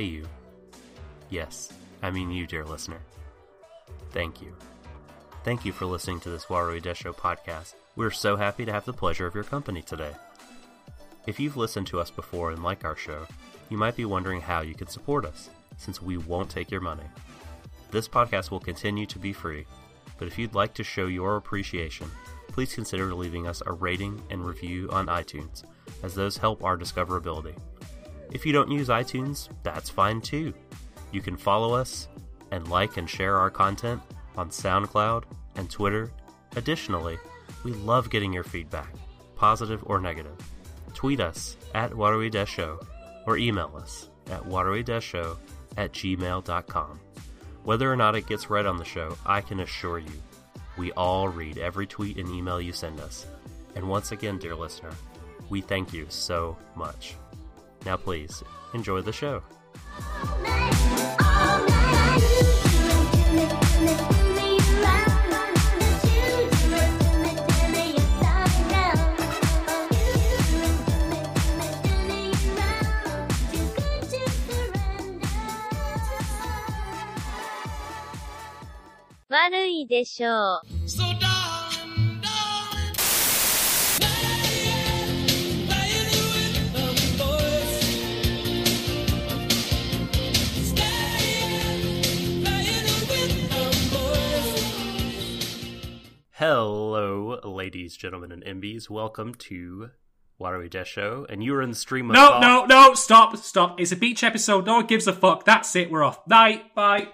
pay you. Yes, I mean you, dear listener. Thank you. Thank you for listening to this Warui Desho podcast. We're so happy to have the pleasure of your company today. If you've listened to us before and like our show, you might be wondering how you can support us, since we won't take your money. This podcast will continue to be free, but if you'd like to show your appreciation, please consider leaving us a rating and review on iTunes, as those help our discoverability. If you don't use iTunes, that's fine too. You can follow us and like and share our content on SoundCloud and Twitter. Additionally, we love getting your feedback, positive or negative. Tweet us at Warui Desho or email us at waterway at gmail.com. Whether or not it gets read on the show, I can assure you, we all read every tweet and email you send us. And once again, dear listener, we thank you so much. Now, please enjoy the show. So darling, Hello, ladies, gentlemen, and MBs. Welcome to Warui Desho, and you are in the stream of No, thought. no, no, stop, stop. It's a beach episode. No one gives a fuck. That's it. We're off. Night. Bye.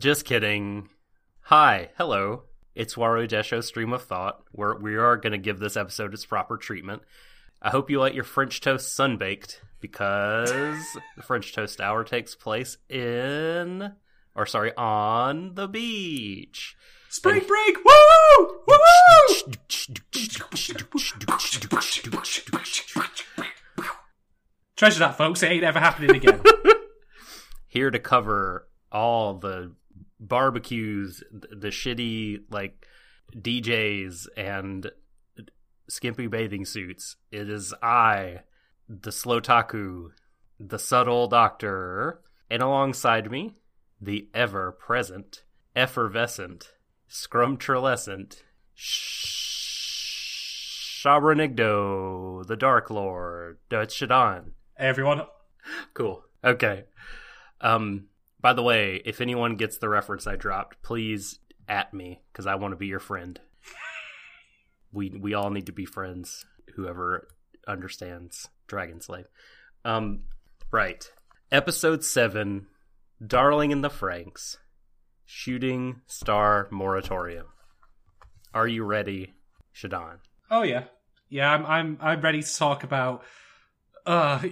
Just kidding. Hi, hello. It's Warui Desho Stream of Thought, where we are going to give this episode its proper treatment. I hope you like your French toast sunbaked, because the French toast hour takes place in, or sorry, on the beach. Spring break. Woo! Woo! Treasure that, folks. It ain't ever happening again. Here to cover all the barbecues, the shitty like DJs and skimpy bathing suits. It is I, the slow taku, the subtle doctor, and alongside me, the ever present, effervescent, scrumtrelescent, Shabranigdo, the Dark Lord, Dutch Shadan. Everyone. Cool. Okay. Um. By the way, if anyone gets the reference I dropped, please at me because I want to be your friend. we we all need to be friends. Whoever understands Dragon Slave. Um. Right. Episode seven. Darling in the Franxx. Shooting Star Moratorium. Are you ready, Shadon? Oh yeah, yeah. I'm I'm I'm ready to talk about. Uh,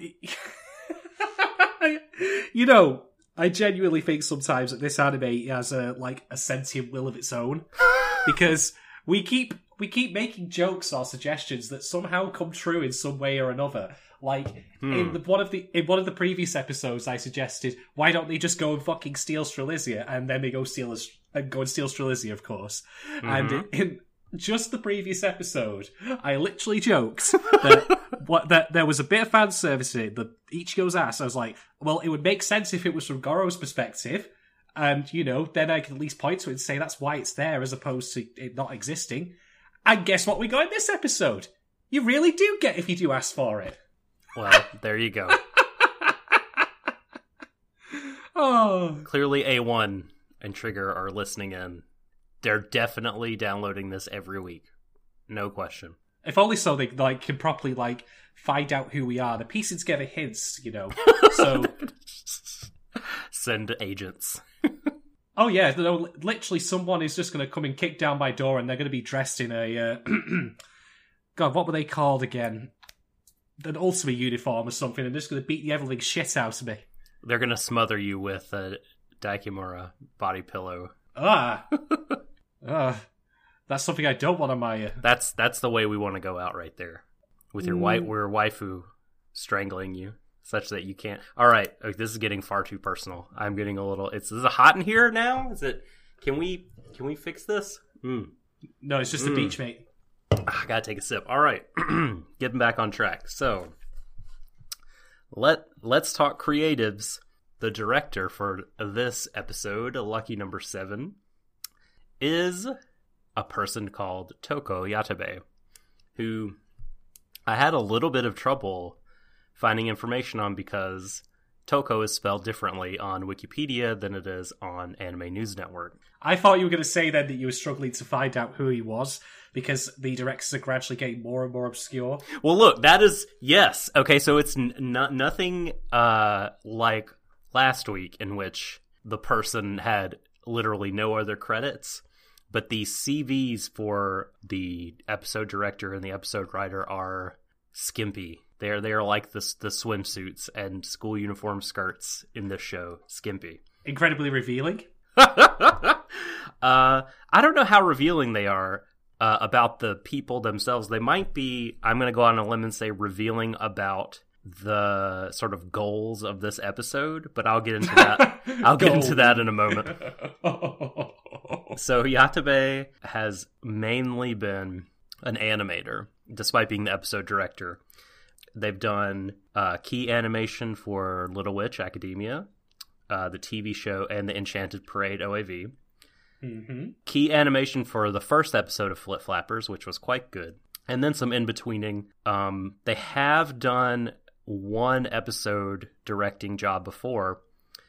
you know, I genuinely think sometimes that this anime has a like a sentient will of its own because we keep we keep making jokes or suggestions that somehow come true in some way or another. Like hmm. in the, one of the in one of the previous episodes, I suggested why don't they just go and fucking steal Strelizia, and then they go steal and go and steal Strelizia, of course. And mm-hmm. in just the previous episode, I literally joked that what that there was a bit of fan service in it. That Ichigo's ass. I was like, well, it would make sense if it was from Goro's perspective, and you know, then I could at least point to it and say that's why it's there, as opposed to it not existing. And guess what we got in this episode? You really do get if you do ask for it. Well, there you go. Oh, Clearly, A1 and Trigger are listening in. They're definitely downloading this every week. No question. if only so they like can properly like find out who we are. The pieces together hints, you know. So Send agents. Oh yeah, no, literally someone is just going to come and kick down my door, and they're going to be dressed in a uh, God, what were they called again? An Ultima uniform or something, and just going to beat the everything shit out of me. They're gonna smother you with a dakimakura body pillow. Ah, ah, That's something I don't want on my. Uh... That's that's the way we want to go out right there, with your Mm. white your waifu strangling you, such that you can't. All right, oh, this is getting far too personal. I'm getting a little. It's is it hot in here now? Is it? Can we can we fix this? Hmm. No, it's just a Mm. beach mate. I gotta take a sip. All right, getting back on track. So let let's talk creatives. The director for this episode, lucky number seven, is a person called Toko Yatabe, who I had a little bit of trouble finding information on because Toko is spelled differently on Wikipedia than it is on Anime News Network. I thought you were going to say then that you were struggling to find out who he was because the directors are gradually getting more and more obscure. Well, look, that is yes. Okay, so it's n- not nothing uh like last week in which the person had literally no other credits, but the CVs for the episode director and the episode writer are skimpy. They're they're like the the swimsuits and school uniform skirts in this show, skimpy. Incredibly revealing. uh, I don't know how revealing they are uh, about the people themselves. They might be, I'm going to go on a limb and say, revealing about the sort of goals of this episode, but I'll get into that. I'll get into that in a moment. So Yatabe has mainly been an animator, despite being the episode director. They've done uh, key animation for Little Witch Academia, uh, the TV show, and the Enchanted Parade OAV. hmm Key animation for the first episode of Flip Flappers, which was quite good, and then some in betweening. Um, they have done one episode directing job before.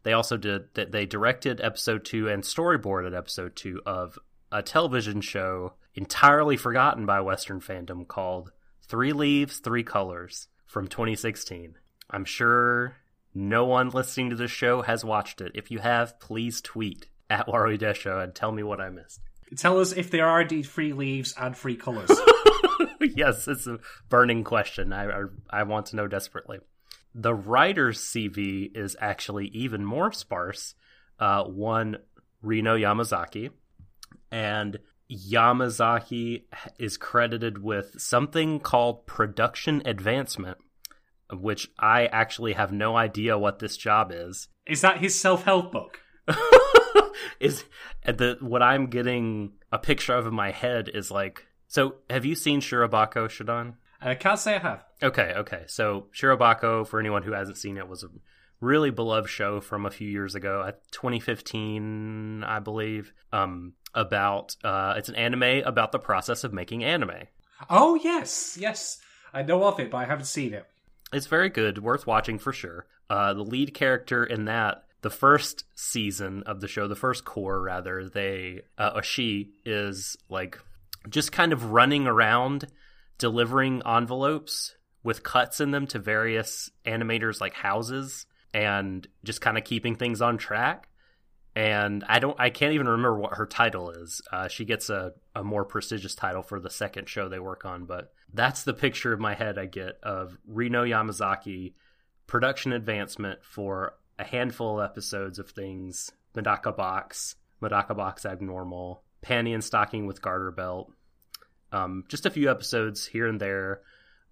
They also did that. They directed episode two and storyboarded episode two of a television show entirely forgotten by Western fandom called Three Leaves, Three Colors from 2016. I'm sure no one listening to this show has watched it. If you have, please tweet at Warui Desho and tell me what I missed. Tell us if there are indeed three leaves and three colours. yes, it's a burning question. I, I I want to know desperately. The writer's CV is actually even more sparse. Uh, one Reno Yamazaki, and Yamazaki is credited with something called production advancement, which I actually have no idea what this job is. Is that his self help book? is the what I'm getting a picture of in my head is like. So, have you seen Shirobako Shodan? I can't say I have. Okay, okay. So Shirobako, for anyone who hasn't seen it, was a really beloved show from a few years ago, uh, 2015, I believe. Um, about uh, it's an anime about the process of making anime. Oh, yes, yes. I know of it, but I haven't seen it. It's very good, worth watching for sure. Uh, the lead character in that, the first season of the show, the first cour rather, they uh, she is like just kind of running around delivering envelopes with cuts in them to various animators like houses and just kind of keeping things on track. And i don't i can't even remember what her title is. Uh, she gets a, a more prestigious title for the second show they work on but that's the picture in my head i get of reno yamazaki production advancement for a handful of episodes of things medaka box medaka box abnormal panty and stocking with garter belt um, just a few episodes here and there.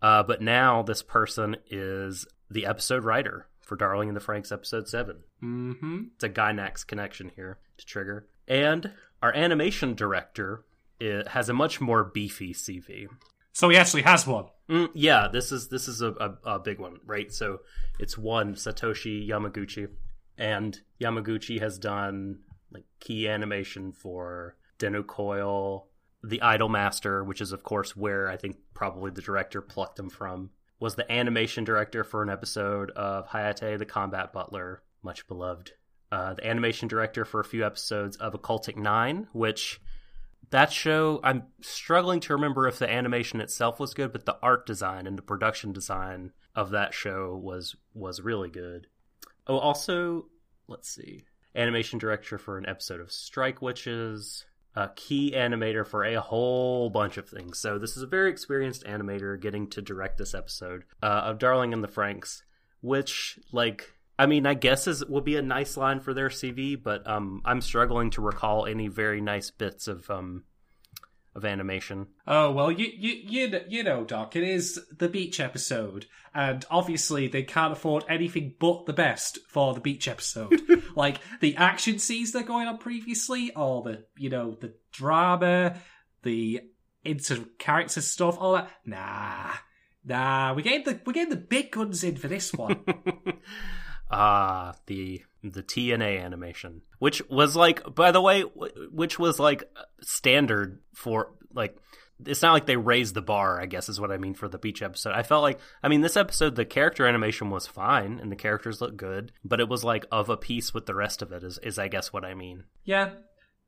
Uh, but now this person is the episode writer for Darling in the Franxx episode 7. Mm-hmm. It's a Gainax connection here to trigger. And our animation director it has a much more beefy CV. So he actually has one. Mm, yeah, this is this is a, a, a big one, right? So it's one Satoshi Yamaguchi, and Yamaguchi has done like key animation for Dennou Coil, The Idol Master, which is of course where I think probably the director plucked him from. Was the animation director for an episode of Hayate the Combat Butler, much beloved. Uh, the animation director for a few episodes of Occultic Nine, which that show i'm struggling to remember if the animation itself was good but the art design and the production design of that show was was really good oh also let's see animation director for an episode of strike witches a key animator for a whole bunch of things. So this is a very experienced animator getting to direct this episode uh, of darling in the franxx which like I mean, I guess is will be a nice line for their CV, but um, I'm struggling to recall any very nice bits of um, of animation. Oh well, you you you kn- you know, Doc. It is the beach episode, and obviously they can't afford anything but the best for the beach episode. like the action scenes they're going on previously, or the you know the drama, the inter character stuff, all that. Nah, nah. We gave the we gave the big guns in for this one. Ah, the the TNA animation, which was like, by the way, which was like standard for like. It's not like they raised the bar, I guess is what I mean for the beach episode. I felt like, I mean, this episode, the character animation was fine and the characters looked good, but it was like of a piece with the rest of it, is, is I guess what I mean. yeah,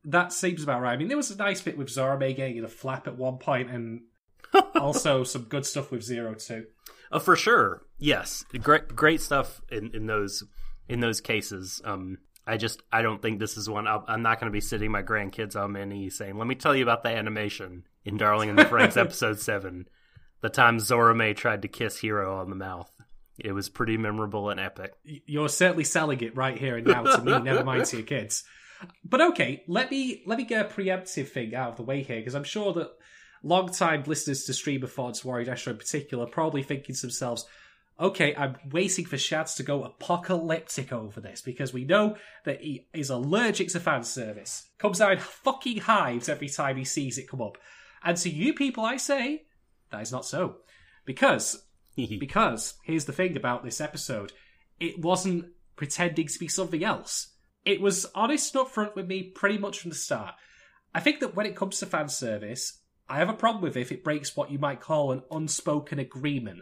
that seems about right. I mean, there was a nice bit with Zorome getting a flap at one point, and also some good stuff with Zero Two. Oh, for sure. Yes, great, great stuff in, in those in those cases. Um, I just I don't think this is one. I'll, I'm not going to be sitting my grandkids on my knee saying, "Let me tell you about the animation in Darling in the Franxx episode seven, the time Zorome tried to kiss Hiro on the mouth." It was pretty memorable and epic. You're certainly selling it right here and now to me, never mind to your kids. But okay, let me let me get a preemptive thing out of the way here, because I'm sure that long-time listeners to Streamer Thoughts, Warrior Astro in particular, probably thinking to themselves, okay, I'm waiting for Shads to go apocalyptic over this, because we know that he is allergic to fan service. Comes out in fucking hives every time he sees it come up. And to you people, I say, that is not so. Because because here's the thing about this episode it wasn't pretending to be something else. It was honest and upfront with me pretty much from the start. I think that when it comes to fan service, I have a problem with if it breaks what you might call an unspoken agreement.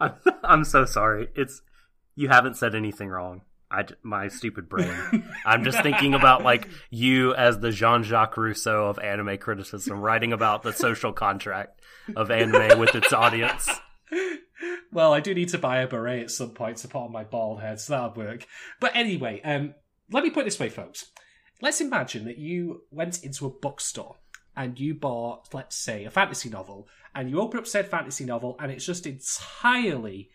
I'm, I'm so sorry. It's you haven't said anything wrong. I my stupid brain. I'm just thinking about like you as the Jean-Jacques Rousseau of anime criticism, writing about the social contract of anime with its audience. Well, I do need to buy a beret at some point to put on my bald head, so that'll work. But anyway, um, let me put it this way, folks. Let's imagine that you went into a bookstore and you bought, let's say, a fantasy novel, and you open up said fantasy novel, and it's just entirely,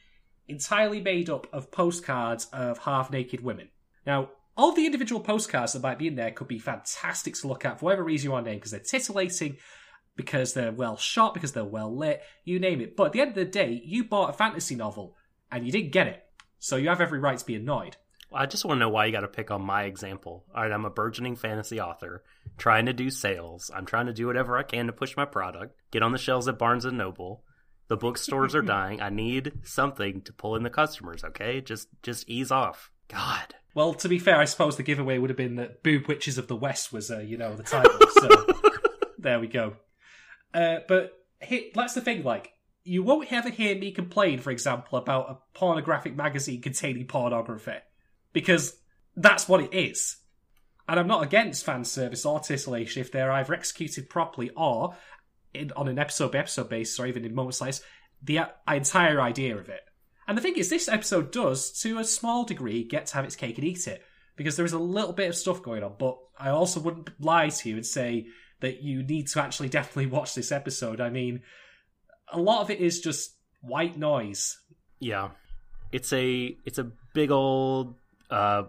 entirely made up of postcards of half naked women. Now, all the individual postcards that might be in there could be fantastic to look at for whatever reason you want to name, because they're titillating, because they're well shot, because they're well lit, you name it. But at the end of the day, you bought a fantasy novel and you didn't get it. So you have every right to be annoyed. I just want to know why you got to pick on my example. All right, I'm a burgeoning fantasy author trying to do sales. I'm trying to do whatever I can to push my product, get on the shelves at Barnes and Noble. The bookstores are dying. I need something to pull in the customers, okay? Just just ease off. God. Well, to be fair, I suppose the giveaway would have been that Boob Witches of the West was, uh, you know, the title. So there we go. Uh, but that's the thing, like, you won't ever hear me complain, for example, about a pornographic magazine containing pornography. Because that's what it is. And I'm not against fan service or titillation if they're either executed properly or, in, on an episode by episode basis, or even in moments like the uh, entire idea of it. And the thing is, this episode does, to a small degree, get to have its cake and eat it. Because there is a little bit of stuff going on, but I also wouldn't lie to you and say that you need to actually definitely watch this episode. I mean, a lot of it is just white noise. Yeah. It's a it's a big old uh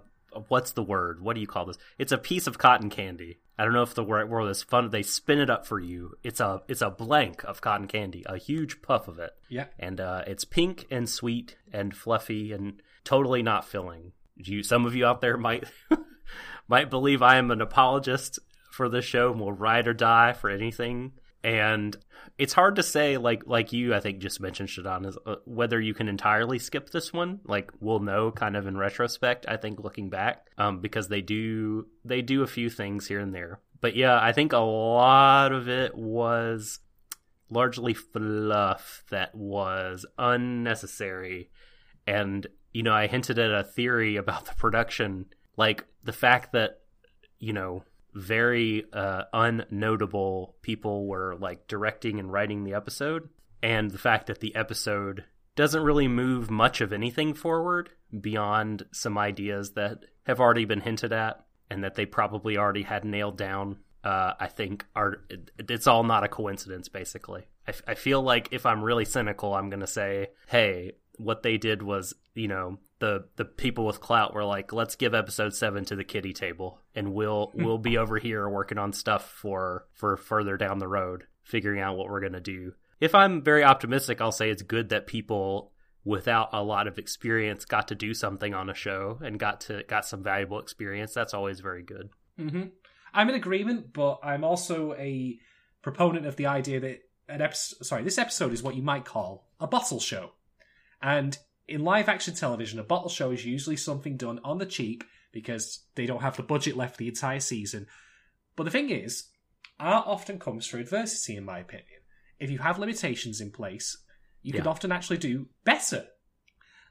what's the word? What do you call this? It's a piece of cotton candy. I don't know if the right word is fun. They spin it up for you. It's a it's a blank of cotton candy, a huge puff of it. Yeah. and uh, it's pink and sweet and fluffy and totally not filling. You, some of you out there might might believe I am an apologist for this show and will ride or die for anything. And it's hard to say, like like you, I think just mentioned Shadon, is uh, whether you can entirely skip this one. Like we'll know, kind of in retrospect. I think looking back, um, because they do they do a few things here and there. But yeah, I think a lot of it was largely fluff that was unnecessary. And, you know, I hinted at a theory about the production, like the fact that, you know, very uh, unnotable people were like directing and writing the episode, and the fact that the episode doesn't really move much of anything forward beyond some ideas that have already been hinted at and that they probably already had nailed down uh, I think are it, it's all not a coincidence. Basically, I, f- I feel like if I'm really cynical, I'm gonna say, hey, what they did was, you know, the the people with clout were like, let's give episode seven to the kitty table, and we'll we'll be over here working on stuff for for further down the road, figuring out what we're gonna do. If I'm very optimistic, I'll say it's good that people without a lot of experience got to do something on a show and got to got some valuable experience. That's always very good. hmm I'm in agreement, but I'm also a proponent of the idea that an episode, sorry, this episode is what you might call a bottle show. And in live action television, a bottle show is usually something done on the cheap because they don't have the budget left the entire season. But the thing is, art often comes through adversity, in my opinion. If you have limitations in place, you can often actually do better.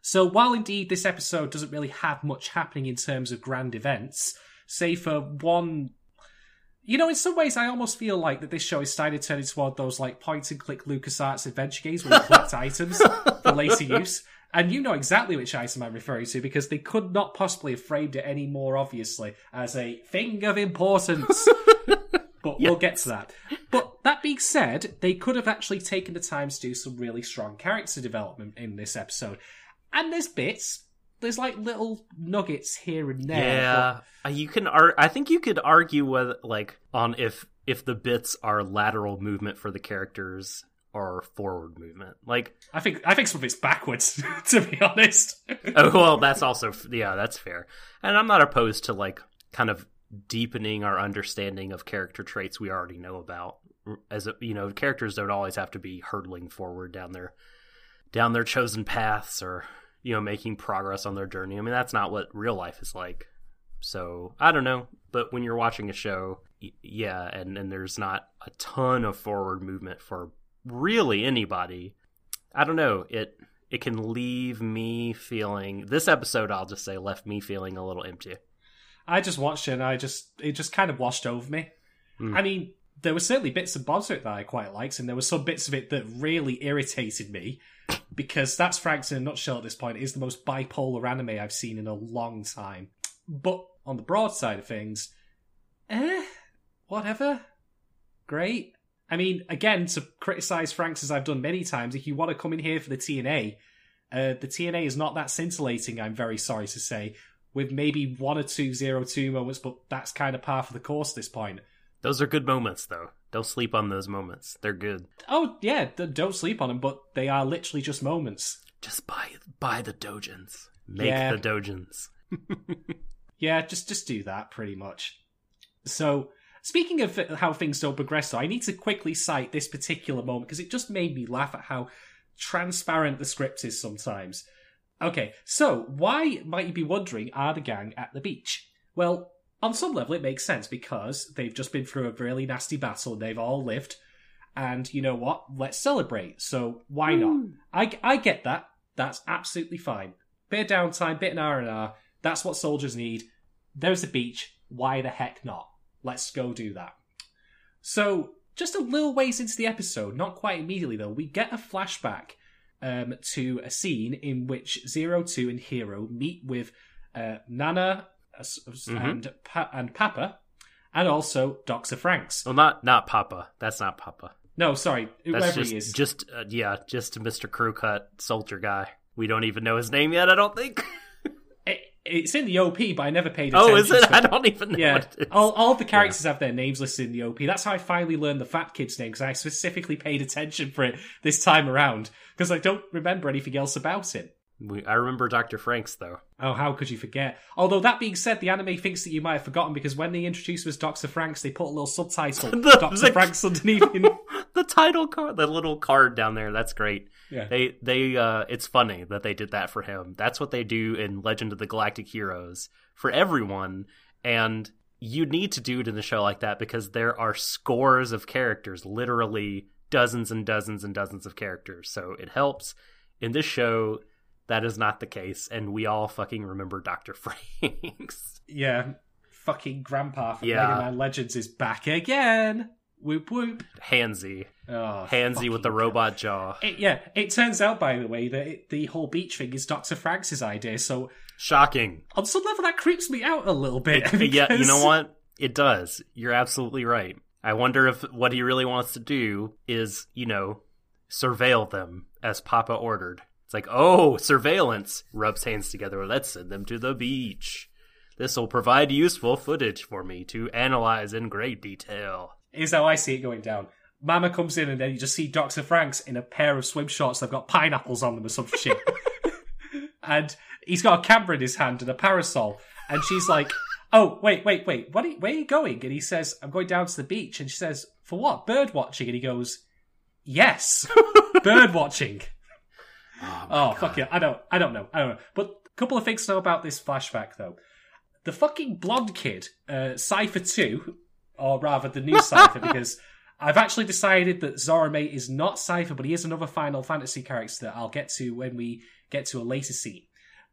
So while indeed this episode doesn't really have much happening in terms of grand events, say for one you know, in some ways, I almost feel like that this show is starting to turn into those like point and click LucasArts adventure games where you collect items for later use. And you know exactly which item I'm referring to because they could not possibly have framed it any more obviously as a thing of importance. but we'll get to that. But that being said, they could have actually taken the time to do some really strong character development in this episode. And there's bits, there's like little nuggets here and there. Yeah, Uh, you can. Ar- I think you could argue with like on if if the bits are lateral movement for the characters or forward movement. Like, I think I think some of it's backwards, to be honest. oh well, that's also yeah, that's fair. And I'm not opposed to like kind of deepening our understanding of character traits we already know about. As a, you know, characters don't always have to be hurtling forward down their down their chosen paths or you know making progress on their journey. I mean, that's not what real life is like. So I don't know, but when you're watching a show, y- yeah, and and there's not a ton of forward movement for really anybody. I don't know. It it can leave me feeling. This episode, I'll just say, left me feeling a little empty. I just watched it and I just it just kind of washed over me. Mm. I mean, there were certainly bits and bobs of it that I quite liked, and there were some bits of it that really irritated me because that's Frank's in a nutshell at this point. It is the most bipolar anime I've seen in a long time. But on the broad side of things, eh, whatever. Great. I mean, again, to criticize Frank's as I've done many times, if you want to come in here for the TNA, uh, the TNA is not that scintillating, I'm very sorry to say, with maybe one or two zero two moments, but that's kind of par for the course at this point. Those are good moments, though. Don't sleep on those moments. They're good. Oh, yeah, don't sleep on them, but they are literally just moments. Just buy buy the dojins. Make Yeah. the dojins. Yeah, just just do that pretty much. So, speaking of how things don't progress, though, I need to quickly cite this particular moment because it just made me laugh at how transparent the script is sometimes. Okay, so why might you be wondering are the gang at the beach? Well, on some level, it makes sense because they've just been through a really nasty battle and they've all lived. And you know what? Let's celebrate. So why hmm. not? I, I get that. That's absolutely fine. Bit of downtime, bit of R and R. That's what soldiers need. There's the beach. Why the heck not? Let's go do that. So, just a little ways into the episode, not quite immediately though, we get a flashback um, to a scene in which Zero Two and Hiro meet with uh, Nana uh, s- Mhm. and pa- and Papa, and also Doctor Franxx. Well, not not Papa. That's not Papa. No, sorry, That's whoever just he is. just uh, yeah, just Mr. Crew Cut Soldier guy. We don't even know his name yet. I don't think. It, it's in the OP, but I never paid oh, attention. oh, is it? I don't even know. Yeah, What it is. all, all the characters have their names listed in the OP. That's how I finally learned the fat kid's name because I specifically paid attention for it this time around because I don't remember anything else about it. We, I remember Dr. Franxx though. Oh, how could you forget? Although that being said, the anime thinks that you might have forgotten because when they introduced him as Doctor Franxx, they put a little subtitle The- Doctor the- Franxx underneath him. Title card, the little card down there. That's great. Yeah. They they uh it's funny that they did that for him. That's what they do in Legend of the Galactic Heroes for everyone and you need to do it in a show like that because there are scores of characters, literally dozens and dozens and dozens of characters. So it helps. In this show, that is not the case, and we all fucking remember Dr. Franxx. Yeah, fucking Grandpa from Yeah. Mega Man Legends is back again. Whoop whoop. Hansy. Oh, Hansy with the robot jaw. It, yeah, it turns out, by the way, that it, the whole beach thing is Dr. Franxx' idea. So, Shocking. on some level, that creeps me out a little bit. yeah, you know what? It does. You're absolutely right. I wonder if what he really wants to do is, you know, surveil them as Papa ordered. It's like, oh, surveillance. Rubs hands together. Let's send them to the beach. This will provide useful footage for me to analyze in great detail. Is how I see it going down. Mama comes in and then you just see Dr. Franxx in a pair of swim shorts that've got pineapples on them or some shit. and he's got a camera in his hand and a parasol. And she's like, Oh, wait, wait, wait. What are you, where are you going? And he says, I'm going down to the beach. And she says, For what? Bird watching? And he goes, Yes, bird watching. Oh, fuck yeah. I don't I don't know. I don't know. But a couple of things to know about this flashback though. The fucking blonde kid, uh, Seifer 2, or rather the new Seifer, because I've actually decided that Zorome is not Seifer, but he is another Final Fantasy character that I'll get to when we get to a later scene.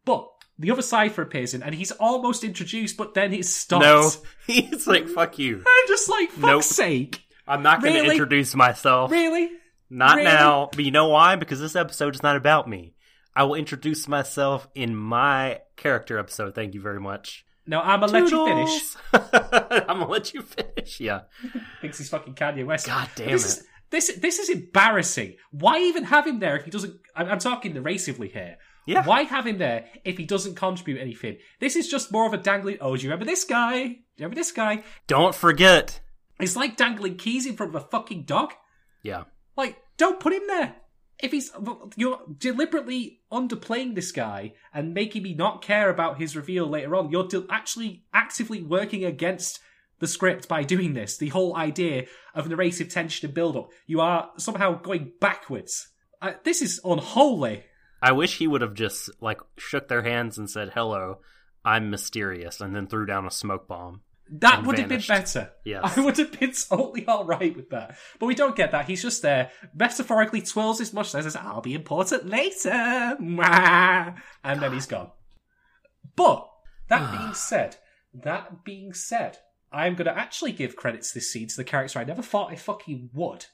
But the other Seifer appears in, and he's almost introduced, but then he's stopped. No, he's like, fuck you. I'm just like, fuck's Nope. sake. I'm not going to Really? introduce myself. Really? Not Really? now. But you know why? Because this episode is not about me. I will introduce myself in my character episode. Thank you very much. No, I'm gonna let you finish. I'm gonna let you finish. Yeah. Thinks he's fucking Kanye West. God damn this it. Is, this this is embarrassing. Why even have him there if he doesn't? I'm, I'm talking narratively here. Yeah. Why have him there if he doesn't contribute anything? This is just more of a dangling. Oh, do you remember this guy? Do you remember this guy? Don't forget. It's like dangling keys in front of a fucking dog. Yeah. Like, don't put him there. If he's you're deliberately underplaying this guy and making me not care about his reveal later on, you're actually actively working against the script by doing this. The whole idea of narrative tension and build up, you are somehow going backwards. Uh, this is unholy. I wish he would have just like shook their hands and said, "Hello, I'm mysterious," and then threw down a smoke bomb. That would have been better. Yes. I would have been totally all right with that. But we don't get that. He's just there, metaphorically twirls his mustache and says, I'll be important later. And then he's gone. But, that being said, that being said, I'm going to actually give credits to this scene to the character I never thought I fucking would.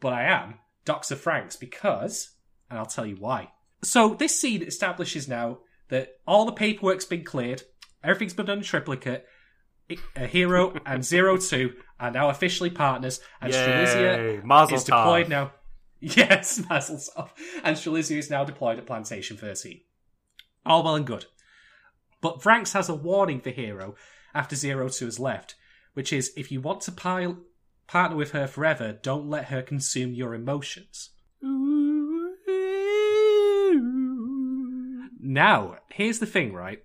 But I am, Dr. Franxx, because, and I'll tell you why. So, this scene establishes now that all the paperwork's been cleared, everything's been done in triplicate, a Hiro and zero two are now officially partners, and Yay! Strelizia Mazel is deployed tov. now. Yes, Mazel tov. And Strelizia is now deployed at Plantation 13. All well and good. But Franxx has a warning for Hiro after Zero Two has left, which is if you want to pile, partner with her forever, don't let her consume your emotions. Now, here's the thing, right?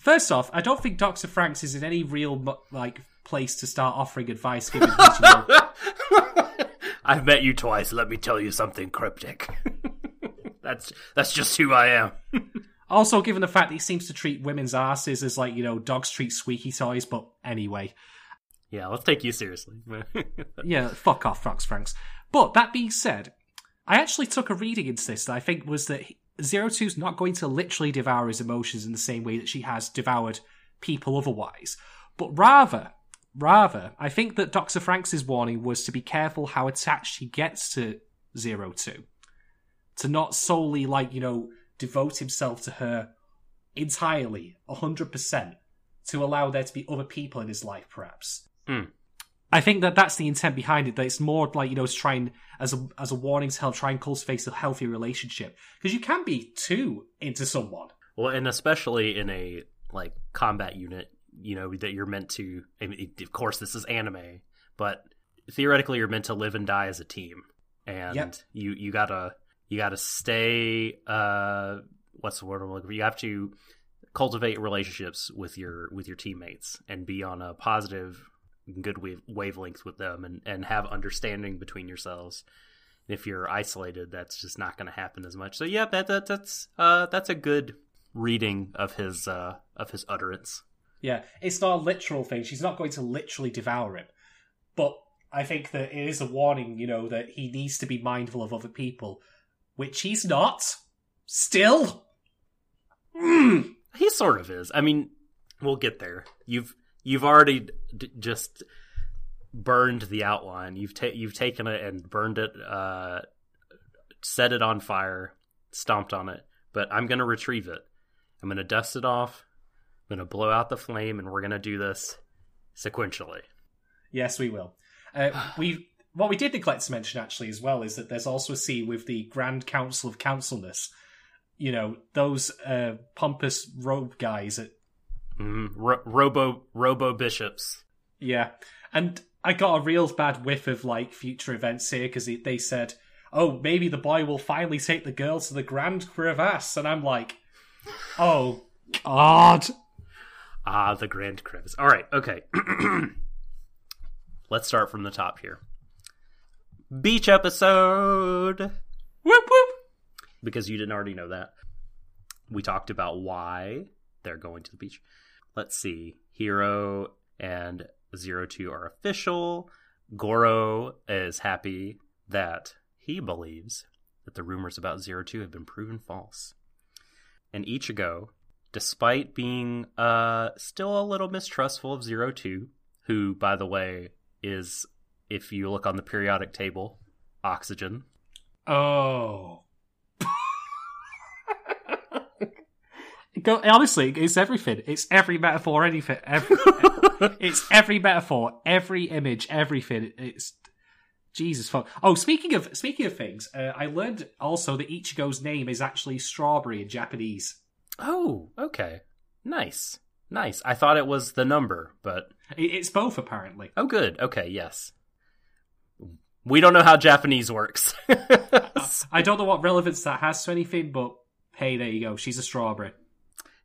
First off, I don't think Dr. Franxx is in any real like place to start offering advice given his, you know, I've met you twice. Let me tell you something cryptic. that's that's just who I am. Also, given the fact that he seems to treat women's asses as like, you know, dogs treat squeaky toys, but anyway. Yeah, let's take you seriously. Yeah, fuck off, Fox Franxx. But that being said, I actually took a reading into this that I think was that Zero Two's not going to literally devour his emotions in the same way that she has devoured people otherwise, but rather, rather, I think that Dr. Franxx' warning was to be careful how attached he gets to Zero Two. To not solely, like, you know, devote himself to her entirely, 100%, to allow there to be other people in his life, perhaps. Hmm. I think that that's the intent behind it. That it's more like you know, to try and as a as a warning to help try and cultivate a healthy relationship because you can be too into someone. well, and especially in a like combat unit, you know that you're meant to. I mean, of course, this is anime, but theoretically, you're meant to live and die as a team, and Yep. you you gotta you gotta stay. Uh, what's the word I'm looking for? You have to cultivate relationships with your with your teammates and be on a positive good wave, wavelength with them and, and have understanding between yourselves if you're isolated that's just not going to happen as much so yeah that, that that's uh that's a good reading of his uh of his utterance Yeah, it's not a literal thing. She's not going to literally devour him, but I think that it is a warning. You know that he needs to be mindful of other people, which he's not. Still. Mm. he sort of is i mean we'll get there you've you've already d- just burned the outline. You've ta- you've taken it and burned it uh set it on fire stomped on it. But i'm going to retrieve it. I'm going to dust it off. I'm going to blow out the flame and we're going to do this sequentially. Yes, we will. Uh, we what we did neglect to mention actually as well is that there's also a scene with the Grand Council of Councilness, you know those uh, pompous robe guys at Mm, ro- robo Robo Bishops. Yeah, and I got a real bad whiff of like future events here because they said, "Oh, maybe the boy will finally take the girl to the Grand Crevasse," and I'm like, "Oh God!" Ah, the Grand Crevasse. All right, okay. Let's start from the top here. Beach episode. Whoop whoop. Because you didn't already know that. We talked about why they're going to the beach. Let's see. Hiro and Zero Two are official. Goro is happy that he believes that the rumors about Zero Two have been proven false. And Ichigo, despite being uh, still a little mistrustful of Zero Two, who, by the way, is, if you look on the periodic table, oxygen. Oh. Go, honestly, it's everything. It's every metaphor, anything. Every, it's every metaphor, every image, everything. It's Jesus fuck. Oh, speaking of speaking of things, uh, I learned also that Ichigo's name is actually strawberry in Japanese. Oh, okay. Nice. Nice. I thought it was the number, but It, it's both apparently. oh good. Okay, yes. We don't know how Japanese works. I don't know what relevance that has to anything, but hey, there you go. She's a strawberry.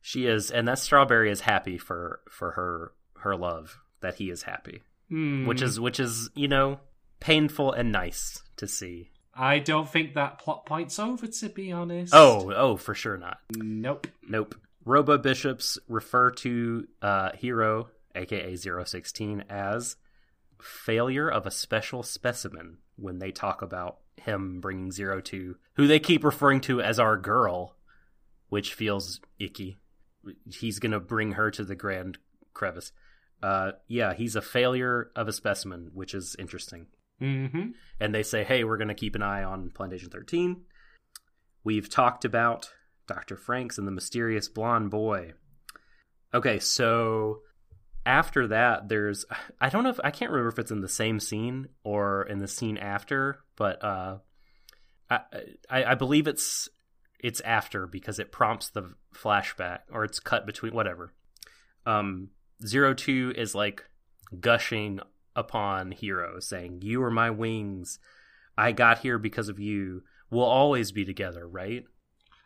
She is and that strawberry is happy for for her her love that he is happy. Hmm. Which is which is, you know, painful and nice to see. I don't think that plot point's over, to be honest. Oh, oh, for sure not. nope. Nope. Robo Bishops refer to uh, Hiro, aka 016, as failure of a special specimen when they talk about him bringing Zero Two, who they keep referring to as our girl, which feels icky. He's going to bring her to the Grand Crevasse. Uh, yeah, he's a failure of a specimen, which is interesting Mm-hmm. and they say, "Hey, we're going to keep an eye on Plantation 13." We've talked about Dr. Franks and the mysterious blonde boy. Okay, so after that, there's I don't know if I can't remember if it's in the same scene or in the scene after, but uh, I, I I believe it's it's after because it prompts the flashback or it's cut between whatever. Um, Zero Two is like gushing upon Hiro, saying, You are my wings. I got here because of you. We'll always be together, right?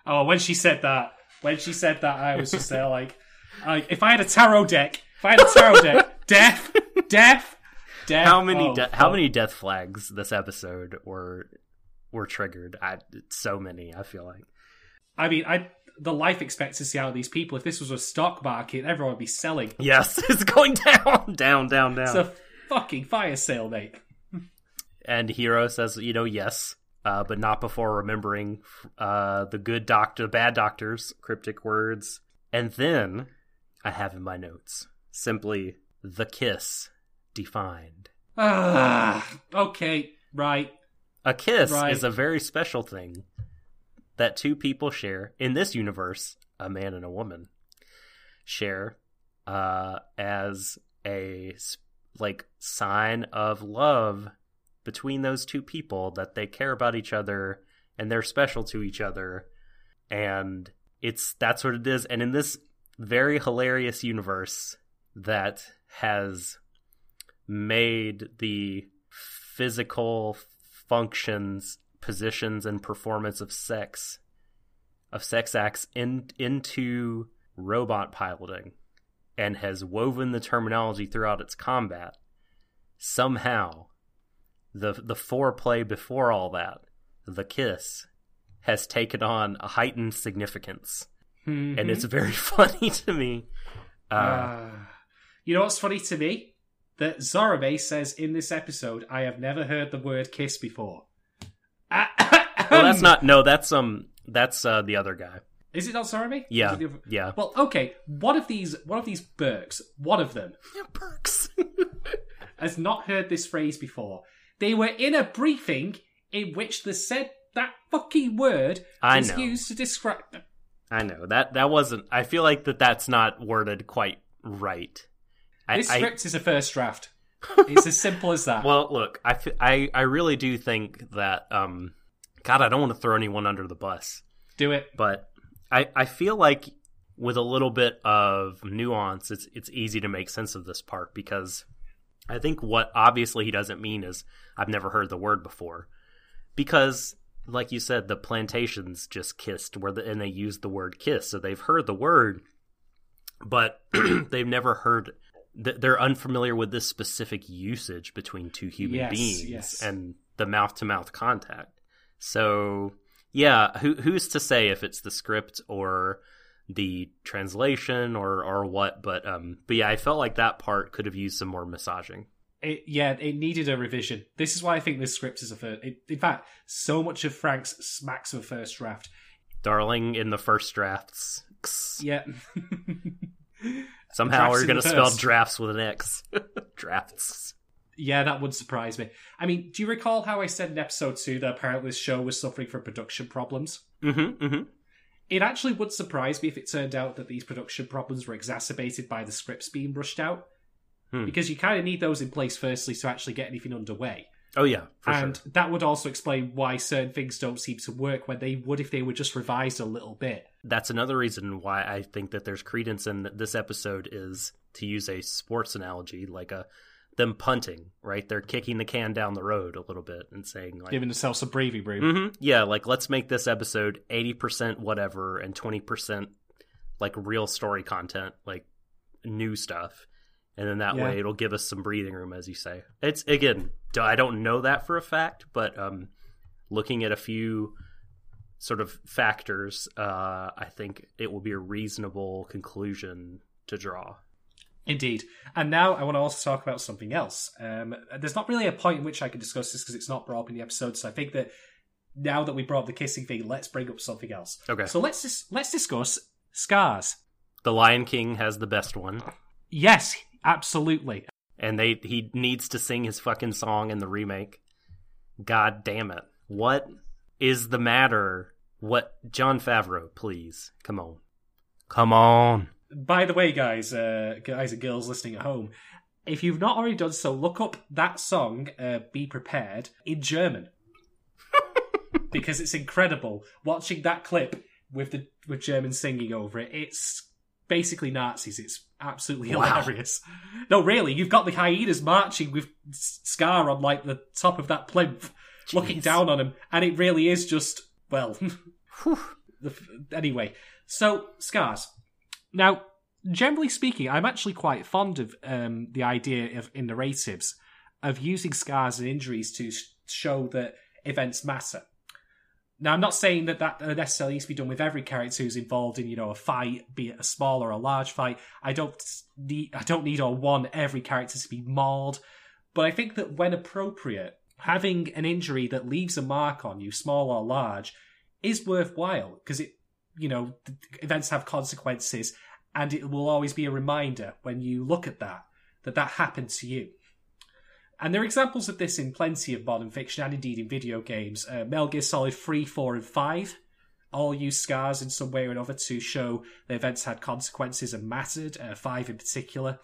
Oh, when she said that, when she said that, I was just there like, like if I had a tarot deck, if I had a tarot deck, death, death, death. How many oh, de- how many death flags this episode were were triggered? I, so many, I feel like. I mean, I the life expectancy out of these people. If this was a stock market, everyone would be selling. Yes, it's going down, down, down, down. It's a fucking fire sale, mate. and Hiro says, you know, yes, uh, but not before remembering uh, the good doctor, the bad doctor's cryptic words. And then I have in my notes simply the kiss defined. Ah, okay, right. A kiss Right. is a very special thing that two people share in this universe, a man and a woman share uh, as a like sign of love between those two people that they care about each other and they're special to each other. And it's that's what it is. And in this very hilarious universe that has made the physical functions positions and performance of sex of sex acts in, into robot piloting and has woven the terminology throughout its combat somehow the the foreplay before all that the kiss has taken on a heightened significance Mhm. and it's very funny to me uh, Ah. you know what's funny to me? That Zorome says in this episode, "I have never heard the word kiss before." Well that's not no that's um that's uh the other guy Is it not yeah it the other- yeah Well, okay. One of these, one of these Burks, one of them Burks, has not heard this phrase before. They were in a briefing in which they said that fucking word I was know. used to describe. Them. I know that that wasn't. I feel like that that's not worded quite right. I, This I- script is a first draft. It's as simple as that. well, look, I, I I really do think that. Um, God, I don't want to throw anyone under the bus, Do it. but I, I feel like with a little bit of nuance, it's it's easy to make sense of this part because I think what obviously he doesn't mean is I've never heard the word before. Because like you said, the plantations just kissed where the, and they used the word kiss, so they've heard the word, but they've never heard. They're unfamiliar with this specific usage between two human Yes, beings yes. and the mouth to mouth contact. So yeah, who who's to say if it's the script or the translation or or what? But um, but yeah, I felt like that part could have used some more massaging. It, yeah, it needed a revision. This is why I think this script is a first. It, in fact, so much of Franxx smacks of first draft. Darling in the first drafts. Yeah. Somehow we're in gonna spell drafts with an X. drafts. yeah, that would surprise me. I mean, do you recall how I said in episode two that apparently this show was suffering from production problems? Mm-hmm. Mm-hmm. It actually would surprise me if it turned out that these production problems were exacerbated by the scripts being rushed out. Hmm. Because you kind of need those in place firstly to actually get anything underway. Oh yeah, for and sure. that would also explain why certain things don't seem to work when they would if they were just revised a little bit. That's another reason why I think that there's credence in that this episode is to use a sports analogy, like a them punting, right? They're kicking the can down the road a little bit and saying like Giving themselves some breathing room. Mhm. Yeah, like let's make this episode 80% whatever and 20% like real story content, like new stuff. And then that Yeah. way it'll give us some breathing room as you say. It's again, I don't know that for a fact, but um looking at a few sort of factors, uh I think it will be a reasonable conclusion to draw. Indeed. And now I want to also talk about something else. Um, there's not really a point in which I can discuss this because it's not brought up in the episode. So I think that now that we brought up the kissing thing, let's bring up something else. Okay. So let's dis- let's discuss scars. The Lion King has the best one. Yes, absolutely. and they he needs to sing his fucking song in the remake. God damn it. What is the matter? What Jon Favreau, please. Come on. Come on. By the way, guys, uh, guys and girls listening at home, if you've not already done so, look up that song, uh, "Be Prepared" in German, because it's incredible. Watching that clip with the with German singing over it, it's basically Nazis. It's absolutely Wow. hilarious. No, really, you've got the hyenas marching with Scar on like the top of that plinth, looking down on him, and it really is just well. Anyway, so scars. Now, generally speaking, I'm actually quite fond of um, the idea of in narratives of using scars and injuries to sh- show that events matter. Now, I'm not saying that that necessarily needs to be done with every character who's involved in, you know, a fight, be it a small or a large fight. I don't need, I don't need or want every character to be mauled, but I think that when appropriate, having an injury that leaves a mark on you, small or large, is worthwhile because it, you know, events have consequences, and it will always be a reminder when you look at that that that happened to you. And there are examples of this in plenty of modern fiction and indeed in video games. Uh, Metal Gear Solid 3, 4, and 5 all use scars in some way or another to show the events had consequences and mattered, uh, 5 in particular.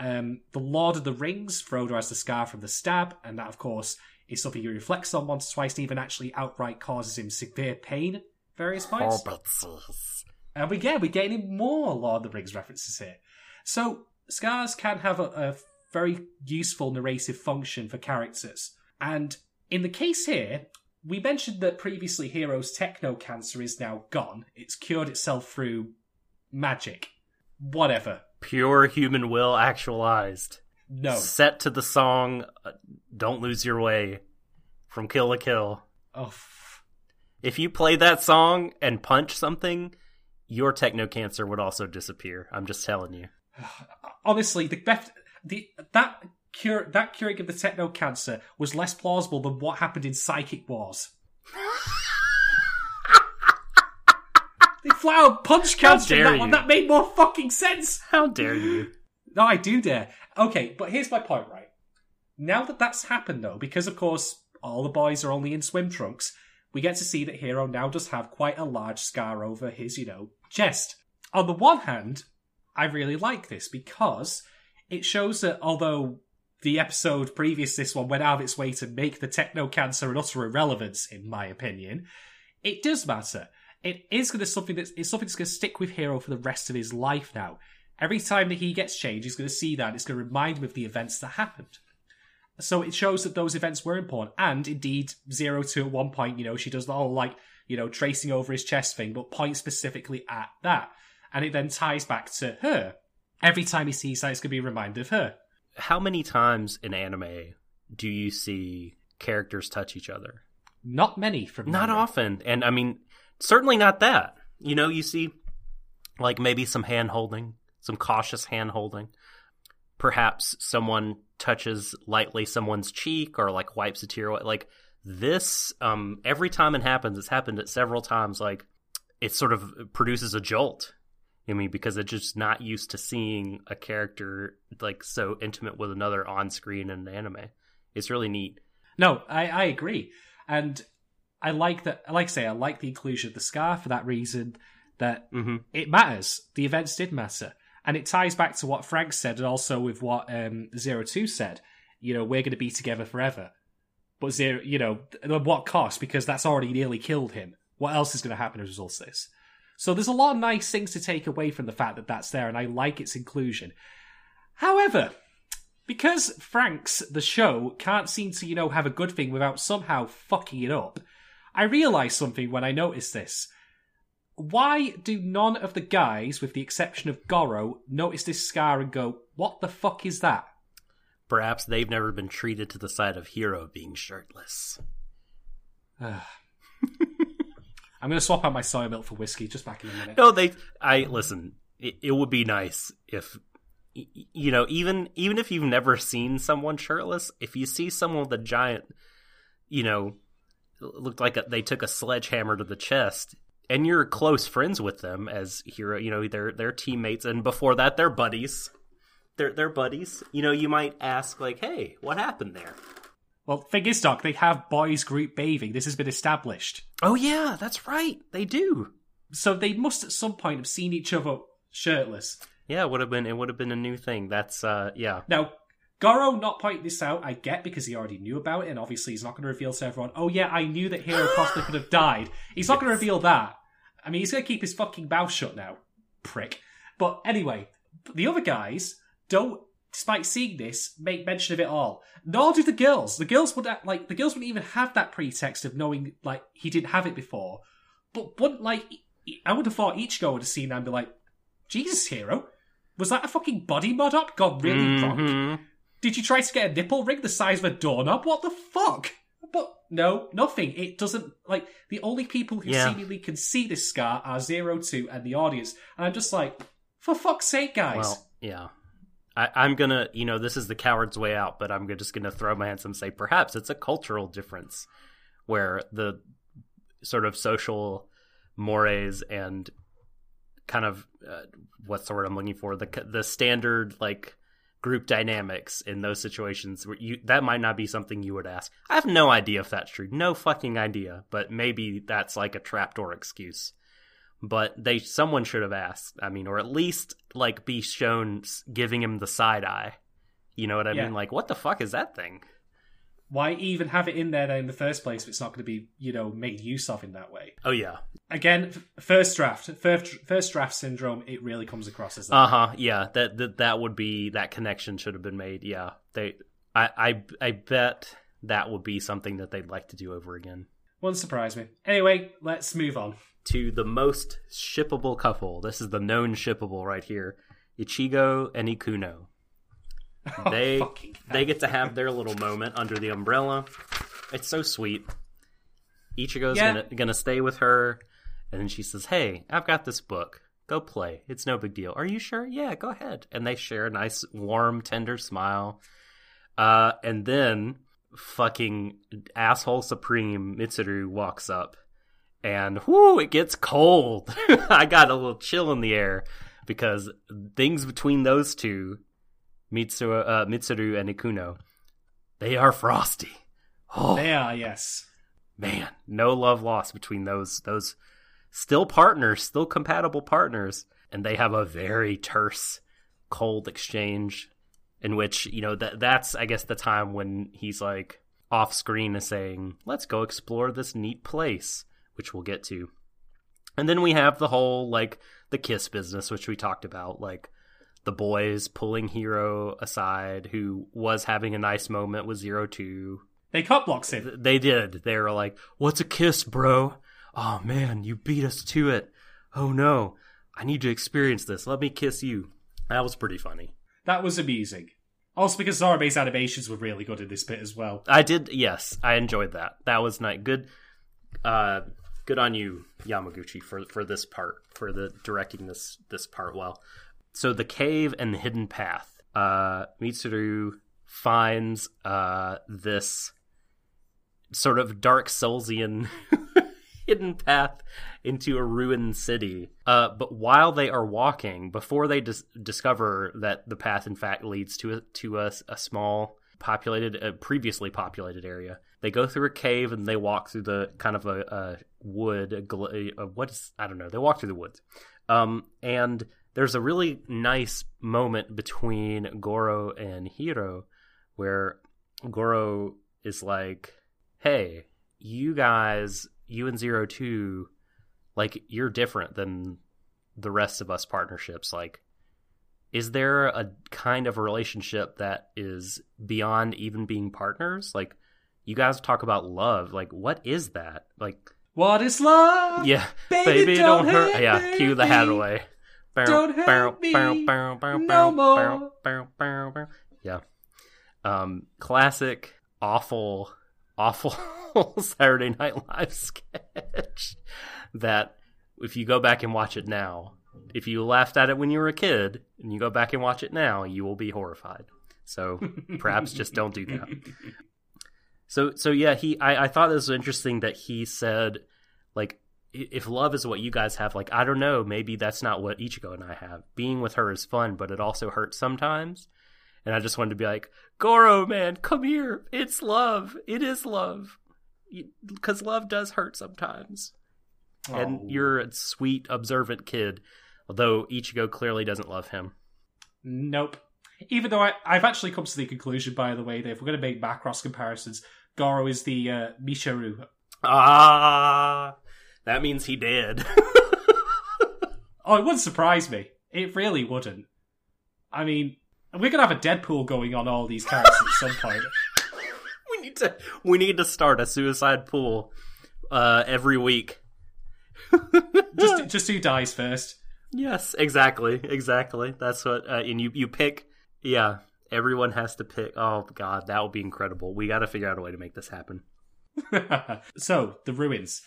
Um, the Lord of the Rings, Frodo has the scar from the stab, and that, of course, is something he reflects on once or twice, and even actually outright causes him severe pain at various oh, points. Hobbitses. And we get we're getting more Lord of the Rings references here. So scars can have a, a very useful narrative function for characters. And in the case here, we mentioned that previously Hiro's techno cancer is now gone. It's cured itself through magic. Whatever. Pure human will actualized. No. Set to the song uh, Don't Lose Your Way from Kill la Kill. Oh, If you play that song and punch something, your techno cancer would also disappear. I'm just telling you. honestly, the best the that cure that curing of the techno cancer was less plausible than what happened in Psychic Wars. they flat out punch cancer that one. That made more fucking sense. How dare you? No, I do dare. Okay, but here's my point, right? Now that that's happened, though, because of course all the boys are only in swim trunks, we get to see that Hiro now does have quite a large scar over his, you know, chest. On the one hand, I really like this because it shows that although the episode previous this one went out of its way to make the techno cancer an utter irrelevance, in my opinion, it does matter. it is going to something that's it's something that's going to stick with Hiro for the rest of his life now. Every time that he gets changed, he's going to see that. It's going to remind him of the events that happened. So it shows that those events were important. And indeed, Zero Two at one point, you know, she does the whole like, you know, tracing over his chest thing, but points specifically at that. And it then ties back to her. Every time he sees that, it's going to be a reminder of her. How many times in anime do you see characters touch each other? Not many from Not often. And I mean, certainly not that. You know, you see like maybe some hand holding, some cautious hand holding. Perhaps someone touches lightly someone's cheek or like wipes a tear away. Like this, um, every time it happens, it's happened at several times, like it sort of produces a jolt. I mean, because it's just not used to seeing a character like so intimate with another on screen in an anime. It's really neat. No, I, I agree. And I like that, like I say, I like the inclusion of the scar for that reason that Mm-hmm. it matters. The events did matter. And it ties back to what Frank said and also with what um, Zero Two said. You know, we're going to be together forever. But Zero, you know, at what cost? Because that's already nearly killed him. What else is going to happen as a result of this? So there's a lot of nice things to take away from the fact that that's there, and I like its inclusion. However, because Franxx the show can't seem to, you know, have a good thing without somehow fucking it up, I realised something when I noticed this. Why do none of the guys, with the exception of Goro, notice this scar and go, what the fuck is that? Perhaps they've never been treated to the sight of Hiro being shirtless. I'm going to swap out my soy milk for whiskey just back in a minute. No, they. I listen. It, it would be nice if, you know, even even if you've never seen someone shirtless, if you see someone with a giant, you know, looked like a, they took a sledgehammer to the chest, and you're close friends with them as Hiro, you know, they're they're teammates, and before that, they're buddies. They're they're buddies. You know, you might ask like, "Hey, what happened there?" Well, thing is, Doc, they have boys group bathing. This has been established. Oh yeah, that's right. They do. So they must at some point have seen each other shirtless. Yeah, it would have been it would have been a new thing. That's uh yeah. Now, Goro not pointing this out, I get because he already knew about it, and obviously he's not going to reveal to everyone, oh yeah, I knew that Hiro possibly could have died. He's not going to reveal that. I mean, he's going to keep his fucking mouth shut now. Prick. But anyway, the other guys don't, despite seeing this, make mention of it all. Nor do the girls. The girls would like the girls wouldn't even have that pretext of knowing, like, he didn't have it before. But wouldn't, like, I would have thought each girl would have seen that and be like, Jesus, Hiro, was that a fucking body mod up gone really? Mhm. Did you try to get a nipple ring the size of a doorknob? What the fuck? But no, nothing. It doesn't like the only people who Yeah. seemingly can see this scar are Zero Two and the audience. And I'm just like, for fuck's sake, guys. Well, yeah. I, I'm gonna, you know, this is the coward's way out, but I'm just gonna throw my hands and say perhaps it's a cultural difference where the sort of social mores and kind of uh, what's the word I'm looking for the the standard like group dynamics in those situations where you that might not be something you would ask. I have no idea if that's true. No fucking idea, but maybe that's like a trapdoor excuse but they someone should have asked. I mean, or at least like be shown giving him the side eye. You know what I Yeah. mean? Like, what the fuck is that thing? Why even have it in there then in the first place if it's not going to be, you know, made use of in that way? Oh yeah, Again, first draft, first, first draft syndrome, it really comes across as that. uh huh, yeah. That that that would be that connection should have been made. Yeah, they. I I I bet that would be something that they'd like to do over again. Wouldn't surprise me. Anyway, let's move on. To the most shippable couple. This is the known shippable right here. Ichigo and Ikuno. They they get to have their little moment under the umbrella. It's so sweet. Ichigo's Yeah. gonna gonna stay with her, and then she says, "Hey, I've got this book. Go play. It's no big deal. Are you sure? Yeah, go ahead." And they share a nice, warm, tender smile. Uh, and then fucking asshole supreme Mitsuru walks up, and whoo, it gets cold. I got a little chill in the air because things between those two Mitsu, uh, Mitsuru and Ikuno, they are frosty. Oh They are, yes. man, no love lost between those those still partners, still compatible partners, and they have a very terse, cold exchange in which you know that that's I guess the time when he's like off screen is saying, "Let's go explore this neat place," which we'll get to. And then we have the whole like the kiss business, which we talked about, like the boys pulling Hiro aside, who was having a nice moment with Zero Two. They cut blocks him. They did. They were like, "What's a kiss, bro? Oh man, you beat us to it. Oh no, I need to experience this. Let me kiss you." That was pretty funny. That was amusing. Also, because Zorome's animations were really good in this bit as well. I did. Yes, I enjoyed that. That was nice. Good. Uh, good on you, Yamaguchi, for for this part, for the directing this this part well. So the cave and the hidden path. Uh, Mitsuru finds uh this sort of dark Soulsian hidden path into a ruined city. Uh, but while they are walking, before they dis- discover that the path in fact leads to a, to a, a small populated, uh, previously populated area, they go through a cave and they walk through the kind of a, a wood. A gl- a, what is I don't know. They walk through the woods, um, and there's a really nice moment between Goro and Hiro where Goro is like, "Hey, you guys you and zero two like you're different than the rest of us partnerships. Like is there a kind of relationship that is beyond even being partners? Like you guys talk about love. Like what is that? Like What is love? yeah Baby, don't hurt yeah cue the Haddaway Don't hurt me no more. yeah um classic awful awful Saturday Night Live sketch that if you go back and watch it now, if you laughed at it when you were a kid and you go back and watch it now, you will be horrified. So perhaps just don't do that. So so yeah, he I, I thought this was interesting that he said like if love is what you guys have, like I don't know, maybe that's not what Ichigo and I have. Being with her is fun, but it also hurts sometimes. And I just wanted to be like, Goro, man, come here. It's love. It is love. Because love does hurt sometimes. Oh. And you're a sweet, observant kid. Although Ichigo clearly doesn't love him. Nope. Even though I, I've actually come to the conclusion, by the way, that if we're going to make Macross comparisons, Goro is the uh, Michel. Ah, that means he did. Oh, it wouldn't surprise me. It really wouldn't. I mean, we're to have a Deadpool going on all these characters at some point. we need to we need to start a suicide pool uh, every week. Just, just who dies first. Yes, exactly, exactly. That's what, uh, and you you pick. Yeah, everyone has to pick. Oh God, that would be incredible. We got to figure out a way to make this happen. so, the ruins.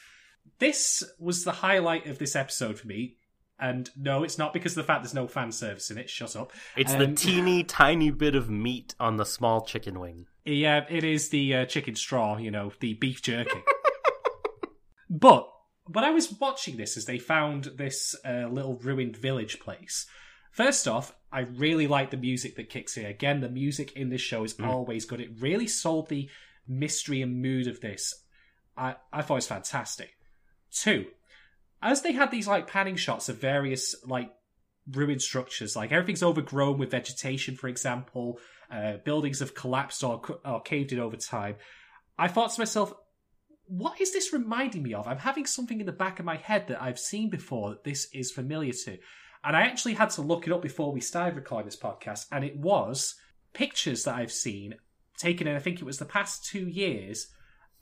This was the highlight of this episode for me. And no, it's not because of the fact there's no fan service in it. Shut up. It's the Um, teeny tiny bit of meat on the small chicken wing. Yeah, it is the uh, chicken straw, you know, the beef jerky. but when I was watching this, as they found this uh, little ruined village place, first off, I really like the music that kicks in. Again, the music in this show is always good. It really sold the mystery and mood of this. I, I thought it was fantastic. Two, as they had these like panning shots of various like ruined structures, like everything's overgrown with vegetation, for example, uh, buildings have collapsed or, or caved in over time. I thought to myself, what is this reminding me of? I'm having something in the back of my head that I've seen before that this is familiar to. And I actually had to look it up before we started recording this podcast, and it was pictures that I've seen taken in, I think it was the past two years,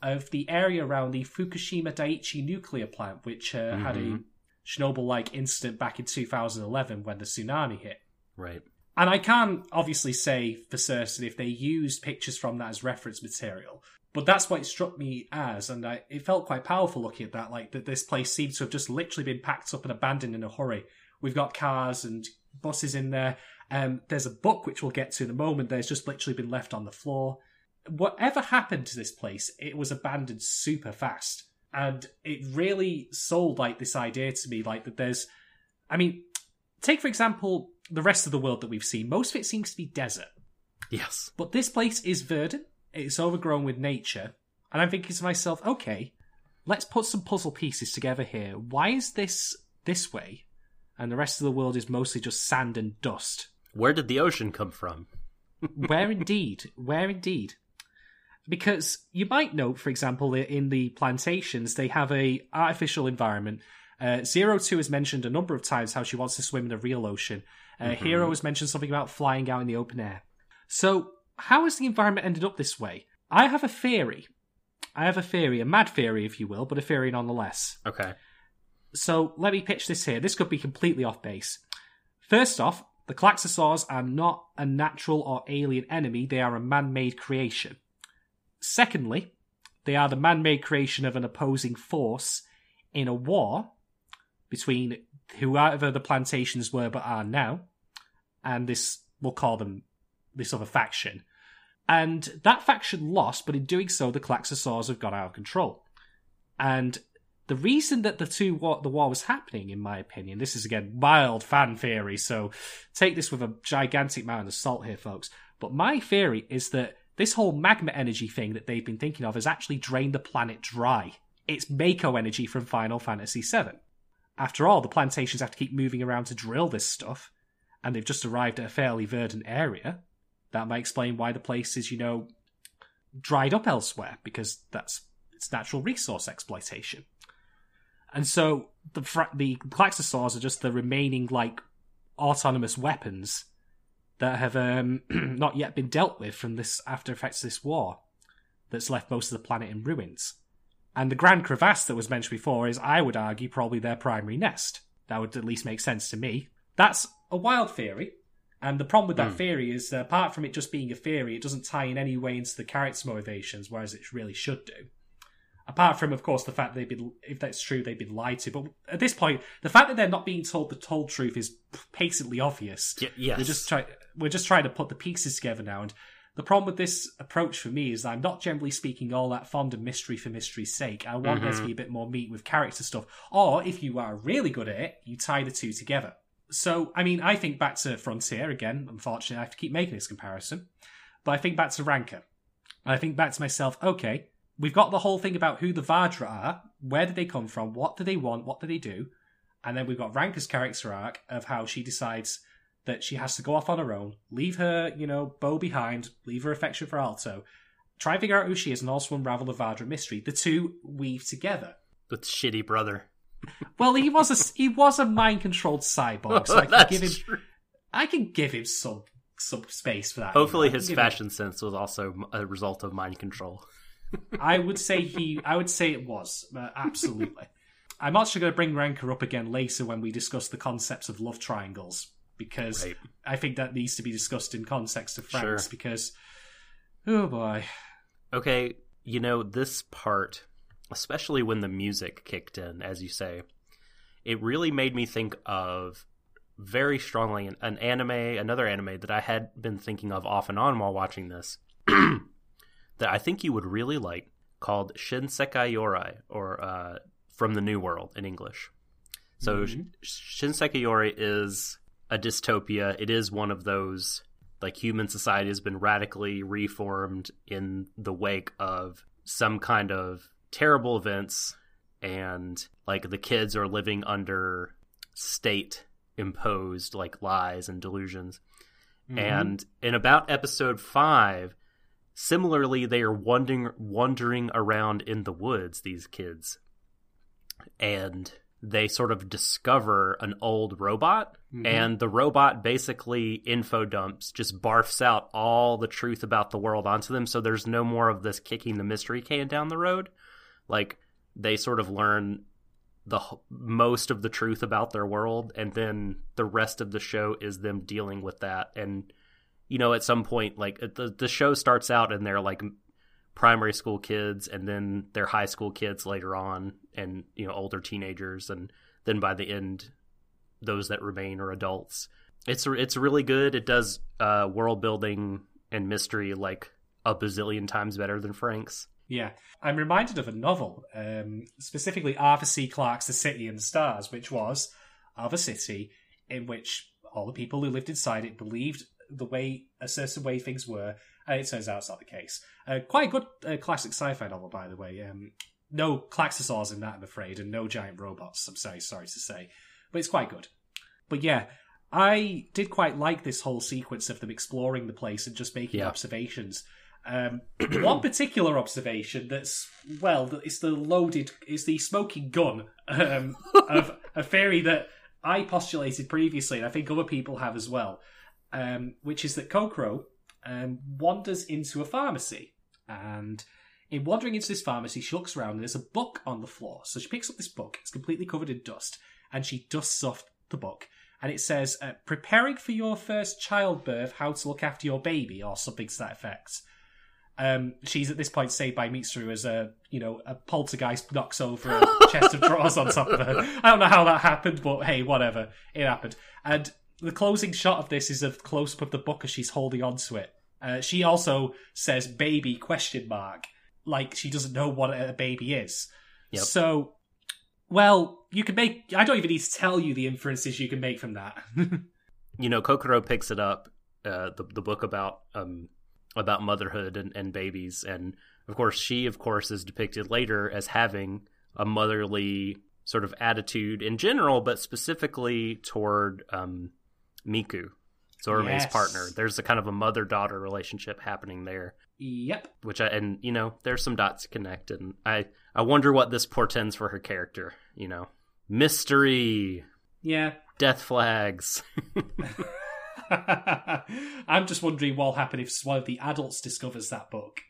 of the area around the Fukushima Daiichi nuclear plant, which uh, had a Mhm. Chernobyl like incident back in 2011 when the tsunami hit. Right. And I can't obviously say for certain if they used pictures from that as reference material, but that's what it struck me as, and I, it felt quite powerful looking at that. Like that, this place seems to have just literally been packed up and abandoned in a hurry. We've got cars and buses in there. Um, there's a book which we'll get to in a moment. There's just literally been left on the floor. Whatever happened to this place, it was abandoned super fast, and it really sold like this idea to me, like that there's. I mean, take for example the rest of the world that we've seen. Most of it seems to be desert, Yes. but this place is verdant. It's overgrown with nature, and I'm thinking to myself, okay, let's put some puzzle pieces together here. Why is this this way, and the rest of the world is mostly just sand and dust? Where did the ocean come from? Where indeed? Where indeed? Because you might note, for example, that in the plantations, they have a artificial environment. Uh, Zero Two has mentioned a number of times how she wants to swim in the real ocean. Uh, Hiro has mentioned something about flying out in the open air. So, how has the environment ended up this way? I have a theory. I have a theory, a mad theory, if you will, but a theory nonetheless. Okay. So let me pitch this here. This could be completely off base. First off, the Klaxosaurs are not a natural or alien enemy, they are a man made creation. Secondly, they are the man made creation of an opposing force in a war between whoever the plantations were but are now, and this, we'll call them this other faction. And that faction lost, but in doing so, the Klaxosaurs have got out of control. And the reason that the two war, the war was happening, in my opinion, this is again wild fan theory, so take this with a gigantic amount of salt here, folks. But my theory is that this whole magma energy thing that they've been thinking of has actually drained the planet dry. It's Mako energy from Final Fantasy VII. After all, the plantations have to keep moving around to drill this stuff, and they've just arrived at a fairly verdant area. That might explain why the place is, you know, dried up elsewhere, because that's it's natural resource exploitation. And so the the Klaxosaurs are just the remaining like autonomous weapons that have um, not yet been dealt with from this after effects of this war that's left most of the planet in ruins. And the Grand Crevasse that was mentioned before is, I would argue, probably their primary nest. That would at least make sense to me. That's a wild theory. And the problem with that theory is that apart from it just being a theory, it doesn't tie in any way into the character's motivations, whereas it really should do. Apart from, of course, the fact they've been, if that's true, they've been lied to. But at this point, the fact that they're not being told the told truth is patently obvious. Y- yes. We're just trying, we're just trying to put the pieces together now. And the problem with this approach for me is that I'm not generally speaking all that fond of mystery for mystery's sake. I want there to mm-hmm. be a bit more meat with character stuff. Or if you are really good at it, you tie the two together. So, I mean, I think back to Frontier again. Unfortunately, I have to keep making this comparison. But I think back to Ranka. I think back to myself, okay, we've got the whole thing about who the Vajra are, where did they come from, what do they want, what do they do, and then we've got Ranka's character arc of how she decides that she has to go off on her own, leave her, you know, bow behind, leave her affection for Alto, try and figure out who she is, and also unravel the Vajra mystery. The two weave together. With shitty brother. Well, he was a he was a mind controlled cyborg, so I can give him true. I can give him some some space for that. Hopefully, his give him- fashion sense was also a result of mind control. I would say he. I would say it was uh, absolutely. I'm actually going to bring Ranka up again later when we discuss the concepts of love triangles because Right. I think that needs to be discussed in context of Franxx Sure. because oh boy, Okay, you know, this part, especially when the music kicked in, as you say, it really made me think of very strongly an, an anime, another anime that I had been thinking of off and on while watching this, that I think you would really like, called Shinsekai Yori, or uh, From the New World in English. So, Mhm. Shinsekai Yori is a dystopia. It is one of those like human society has been radically reformed in the wake of some kind of terrible events and like the kids are living under state imposed like lies and delusions and in about episode 5 similarly they are wandering wandering around in the woods these kids and they sort of discover an old robot mm-hmm. and the robot basically info dumps just barfs out all the truth about the world onto them so there's no more of this kicking the mystery can down the road. Like they sort of learn the most of the truth about their world and then the rest of the show is them dealing with that and you know at some point like the the show starts out and they're like primary school kids and then they're high school kids later on and you know older teenagers and then by the end those that remain are adults. It's it's really good. It does uh world building and mystery like a bazillion times better than Franxx. Yeah, I'm reminded of a novel, um, specifically Arthur C. Clarke's The City and the Stars, which was of a city in which all the people who lived inside it believed the way a certain way things were, and it turns out it's not the case. Uh, quite a good uh, classic sci-fi novel, by the way. Um, no Klaxosaurs in that, I'm afraid, and no giant robots. I'm sorry, sorry to say, but it's quite good. But yeah, I did quite like this whole sequence of them exploring the place and just making Yeah. observations. Um, one particular observation that's well, it's the loaded, it's the smoking gun um, of a theory that I postulated previously, and I think other people have as well, um, which is that Kokoro um, wanders into a pharmacy, and in wandering into this pharmacy, she looks around and there's a book on the floor. So she picks up this book, it's completely covered in dust, and she dusts off the book. And it says, uh, Preparing for your first childbirth, how to look after your baby, or something to that effect. Um, she's at this point saved by Mitsuru as a, you know, a poltergeist knocks over a chest of drawers on top of her. I don't know how that happened, but hey, whatever. It happened. And the closing shot of this is a close up of the book as she's holding on to it. Uh, she also says baby question mark like she doesn't know what a baby is. Yep. So, well, you can make. I don't even need to tell you the inferences you can make from that. you know, Kokoro picks it up, uh, the the book about um about motherhood and, and babies, and of course, she of course is depicted later as having a motherly sort of attitude in general, but specifically toward um, Miku, Zorome's Yes. partner. There's a kind of a mother daughter relationship happening there. yep. which I and you know there's some dots to connect, and I I wonder what this portends for her character. You know, mystery, Yeah. death flags. I'm just wondering what'll happen if one of the adults discovers that book.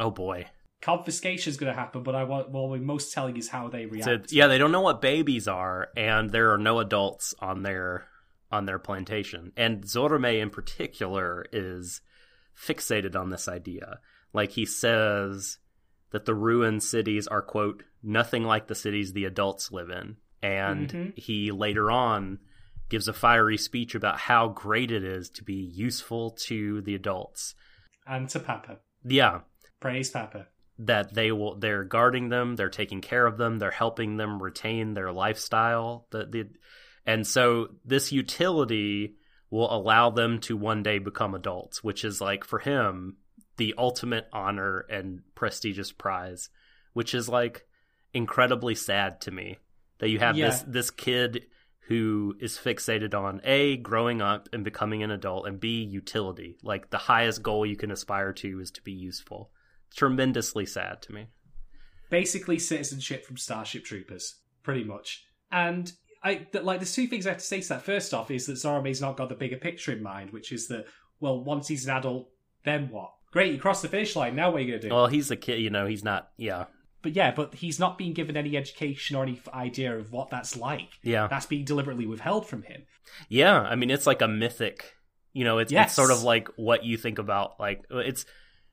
oh boy, Confiscation is going to happen, but I want what we're most telling is how they react. so, yeah, they don't know what babies are, and there are no adults on their on their plantation, and Zorome in particular is fixated on this idea. Like he says that the ruined cities are quote nothing like the cities the adults live in, and Mhm. he later on gives a fiery speech about how great it is to be useful to the adults. And to Papa. Yeah, Praise Papa. that they will they're guarding them, they're taking care of them, they're helping them retain their lifestyle. The, the and so this utility will allow them to one day become adults, which is like for him the ultimate honor and prestigious prize, which is like incredibly sad to me that you have this this kid who is fixated on a growing up and becoming an adult and b utility. Like the highest goal you can aspire to is to be useful. Tremendously sad to me. Basically citizenship from Starship Troopers, pretty much. And I th- like there's two things I have to say to that. First off, is that Zorome's not got the bigger picture in mind, which is that well, once he's an adult, then what? Great, you crossed the finish line. Now what are you gonna do? well he's a kid you know he's not yeah but yeah, but he's not being given any education or any idea of what that's like. yeah That's being deliberately withheld from him. yeah i mean it's like a mythic you know it's, Yes. it's sort of like what you think about like it's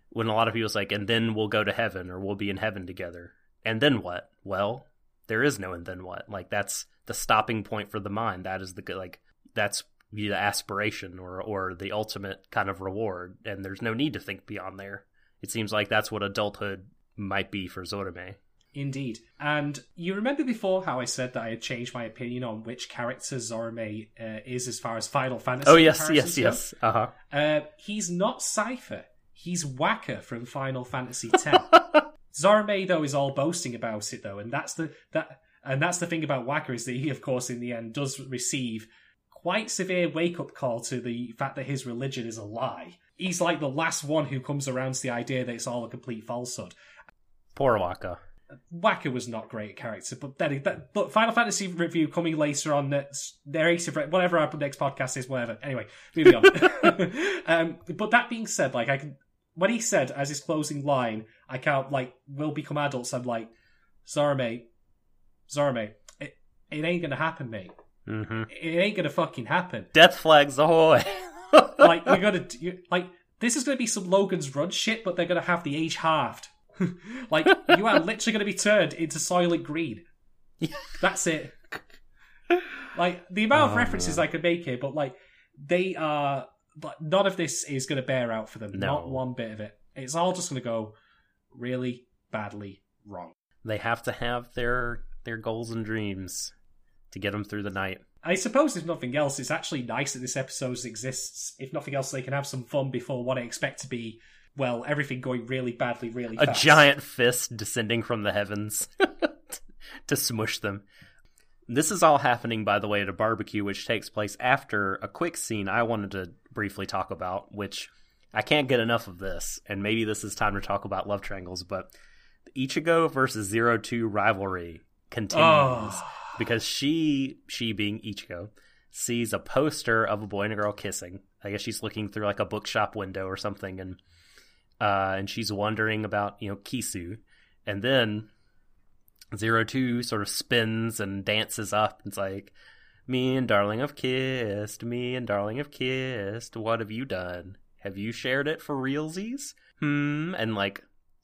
when a lot of people's like and then we'll go to heaven or we'll be in heaven together and then what well there is no and then what like that's the stopping point for the mind that is the like that's the aspiration or or the ultimate kind of reward and there's no need to think beyond there it seems like that's what adulthood might be for Zorome. Indeed. And you remember before how I said that I had changed my opinion on which character Zorome uh, is as far as Final Fantasy Oh yes, yes, go? yes. Uh-huh. Uh, he's not Seifer. He's Wakka from Final Fantasy X. Zorome though is all boasting about it though, and that's the that and that's the thing about Wakka is that he, of course, in the end, does receive quite severe wake up call to the fact that his religion is a lie. He's like the last one who comes around to the idea that it's all a complete falsehood. Poor Wakka. Wakka was not great character, but then that, but Final Fantasy review coming later on. That's narrative, whatever our next podcast is, whatever. Anyway, moving on. um, but that being said, like I can, when he said as his closing line, I can't like will become adults. I'm like, sorry, mate, sorry, mate. It, it ain't gonna happen, mate. hmm It ain't gonna fucking happen. Death flags ahoy! Like you're gonna, you, like this is gonna be some Logan's Run shit, but they're gonna have the age halved. like you are literally gonna be turned into Soylent Green. That's it. Like the amount of Oh, references man. I could make here, but like they are, but none of this is going to bear out for them. No. Not one bit of it. It's all just going to go really badly wrong. they have to have their their goals and dreams to get them through the night. I suppose if nothing else, it's actually nice that this episode exists. If nothing else, they can have some fun before what I expect to be, well, everything going really badly, really A fast. giant fist descending from the heavens to smush them. This is all happening, by the way, at a barbecue, which takes place after a quick scene I wanted to briefly talk about, which I can't get enough of this, and maybe this is time to talk about love triangles, but the Ichigo versus Zero Two rivalry continues Oh. because she, she being Ichigo, sees a poster of a boy and a girl kissing. I guess she's looking through like a bookshop window or something, and uh, and she's wondering about you know Kisu, and then Zero Two sort of spins and dances up. and It's like, me and Darling have kissed, me and Darling have kissed. What have you done? Have you shared it for realsies? Hmm, and like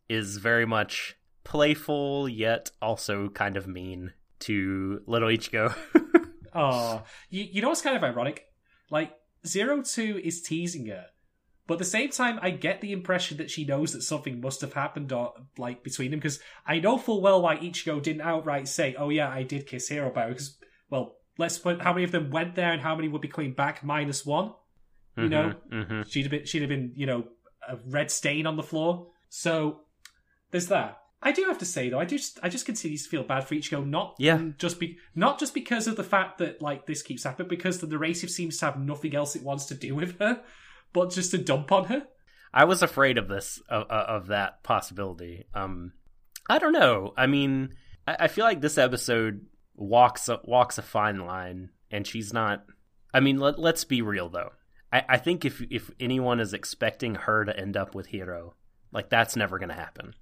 is very much playful yet also kind of mean to little Ichigo. Oh, you, you know what's kind of ironic? Like, Zero Two is teasing her, but at the same time, I get the impression that she knows that something must have happened, or like between them, because I know full well why Ichigo didn't outright say, "Oh yeah, I did kiss Hiro," because well, let's put how many of them went there and how many would be coming back minus one. You know, hmm she'd have been she'd have been you know a red stain on the floor. So there's that. I do have to say though, I just I just continue to feel bad for Ichigo, not Yeah. just be not just because of the fact that like this keeps happening, because the narrative seems to have nothing else it wants to do with her, but just to dump on her. I was afraid of this of, of that possibility. Um, I don't know. I mean, I, I feel like this episode walks a, walks a fine line, and she's not. I mean, let, let's be real though. I, I think if if anyone is expecting her to end up with Hiro, like that's never going to happen,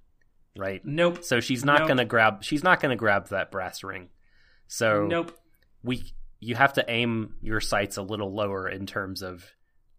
right? Nope. So she's not Nope. going to grab. She's not to grab that brass ring. So Nope. we you have to aim your sights a little lower in terms of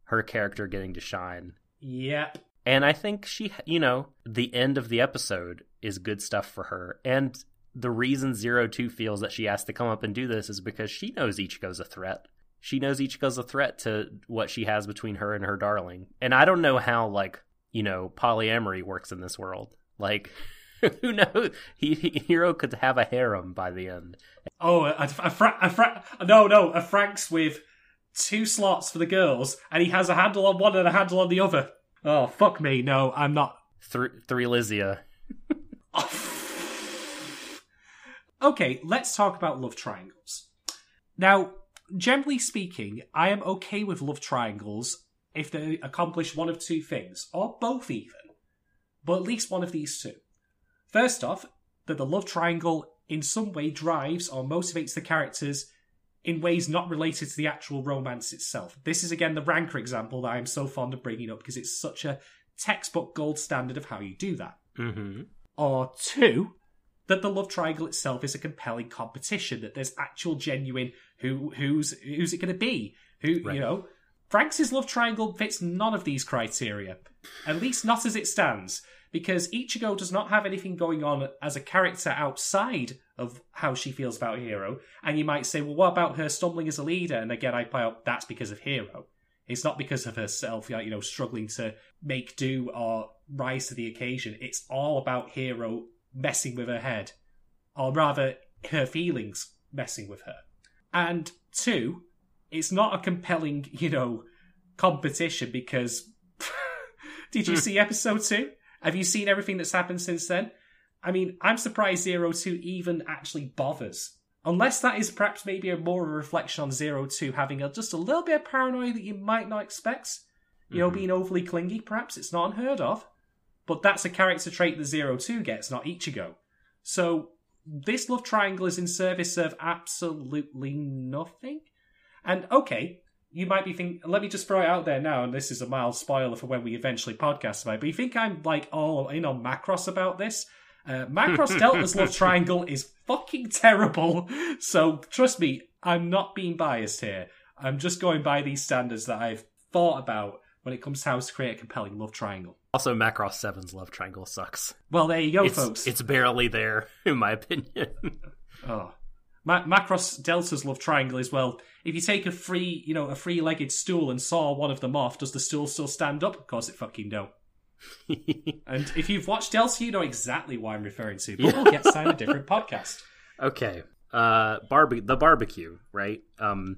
her character getting to shine. Yep. And I think she, you know, the end of the episode is good stuff for her. And the reason Zero Two feels that she has to come up and do this is because she knows Ichigo's a threat. She knows Ichigo's a threat to what she has between her and her darling. And I don't know how, like, you know, polyamory works in this world. Like, who knows? He, he, Hiro could have a harem by the end. Oh, a, a, fra- a fra- no, no, a Franxx with two slots for the girls, and he has a handle on one and a handle on the other. Oh, fuck me. No, I'm not. Three, three Lysia. okay, let's talk about love triangles. Now, generally speaking, I am okay with love triangles if they accomplish one of two things, or both even, but at least one of these two. First off, that the love triangle in some way drives or motivates the characters in ways not related to the actual romance itself. This is again the Ranka example that I'm so fond of bringing up because it's such a textbook gold standard of how you do that Mm-hmm. or two, that the love triangle itself is a compelling competition. That there's actual genuine who who's who's it going to be? Who Right. you know? Franxx love triangle fits none of these criteria, at least not as it stands, because Ichigo does not have anything going on as a character outside of how she feels about Hiro. And you might say, well, what about her stumbling as a leader? And again, I out that's because of Hiro. It's not because of herself, you know, struggling to make do or rise to the occasion. It's all about Hiro messing with her head, or rather, her feelings messing with her. And two, it's not a compelling, you know, competition because. Did you see episode two? Have you seen everything that's happened since then? I mean, I'm surprised Zero Two even actually bothers. Unless that is perhaps maybe a more of a reflection on Zero Two having a, just a little bit of paranoia that you might not expect. You know, Mhm. being overly clingy, perhaps it's not unheard of. But that's a character trait that Zero Two gets, not Ichigo. So this love triangle is in service of absolutely nothing. And okay, you might be thinking, let me just throw it out there now, and this is a mild spoiler for when we eventually podcast about it, but you think I'm like all in on Macross about this? Uh, Macross Delta's love triangle is fucking terrible. So trust me, I'm not being biased here. I'm just going by these standards that I've thought about when it comes to how to create a compelling love triangle. Also, Macross 7's love triangle sucks. Well, there you go, it's, folks. it's barely there, in my opinion. Oh. Ma- Macross Delta's love triangle is well. If you take a free, you know, a free-legged stool and saw one of them off, does the stool still stand up? Of course, it fucking don't. And if you've watched Delta, you know exactly why I'm referring to. But we'll get to a different podcast. okay. Uh, barbe- the barbecue, right? Um,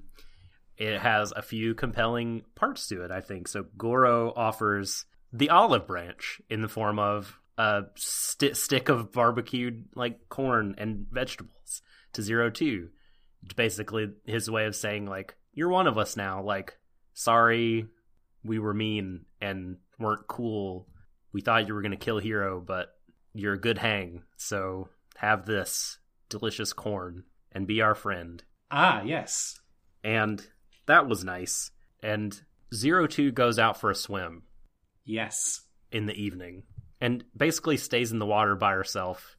it has a few compelling parts to it, I think. So Goro offers the olive branch in the form of a sti stick of barbecued like corn and vegetables to Zero Two. Basically, his way of saying like, "You're one of us now." Like, sorry, we were mean and weren't cool. We thought you were going to kill Hiro, but you're a good hang. So have this delicious corn and be our friend. Ah, yes. And that was nice. And Zero Two goes out for a swim Yes. in the evening and basically stays in the water by herself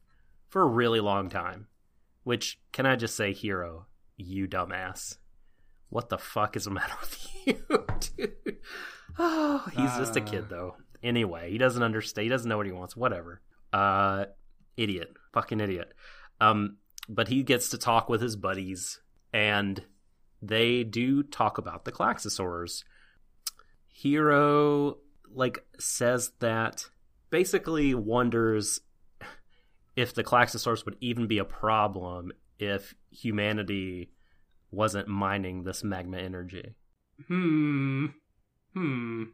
for a really long time. Which, can I just say, Hiro, you dumbass. What the fuck is the matter with you, dude? Oh, he's just a Uh. kid, though. Anyway, he doesn't understand. He doesn't know what he wants. Whatever. Uh, idiot. Fucking idiot. Um, but he gets to talk with his buddies, and they do talk about the Klaxosaurs. Hiro like says that basically wonders if the Klaxosaurs would even be a problem if humanity wasn't mining this magma energy. Hmm. Hmm.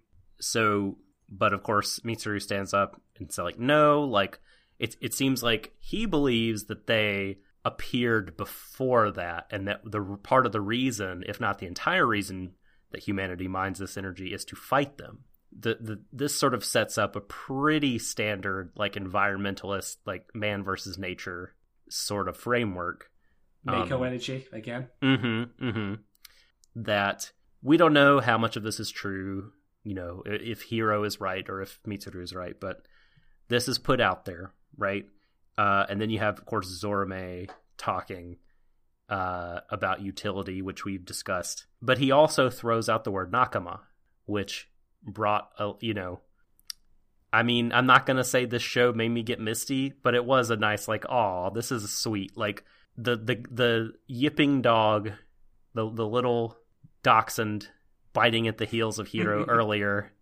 So, but of course, Mitsuru stands up and says, like, no, like, it, it seems like he believes that they appeared before that, and that the part of the reason, if not the entire reason, that humanity mines this energy is to fight them. The, the this sort of sets up a pretty standard like environmentalist like man versus nature sort of framework Mako Um, energy again. Mm-hmm. Mm-hmm. That we don't know how much of this is true, you know, if Hiro is right or if Mitsuru is right, but this is put out there, right? Uh, and then you have, of course, Zorome talking uh, about utility, which we've discussed. But he also throws out the word Nakama, which brought, a, you know, I mean, I'm not gonna say this show made me get misty, but it was a nice, like, oh, this is sweet. Like the the the yipping dog, the the little dachshund biting at the heels of Hiro earlier,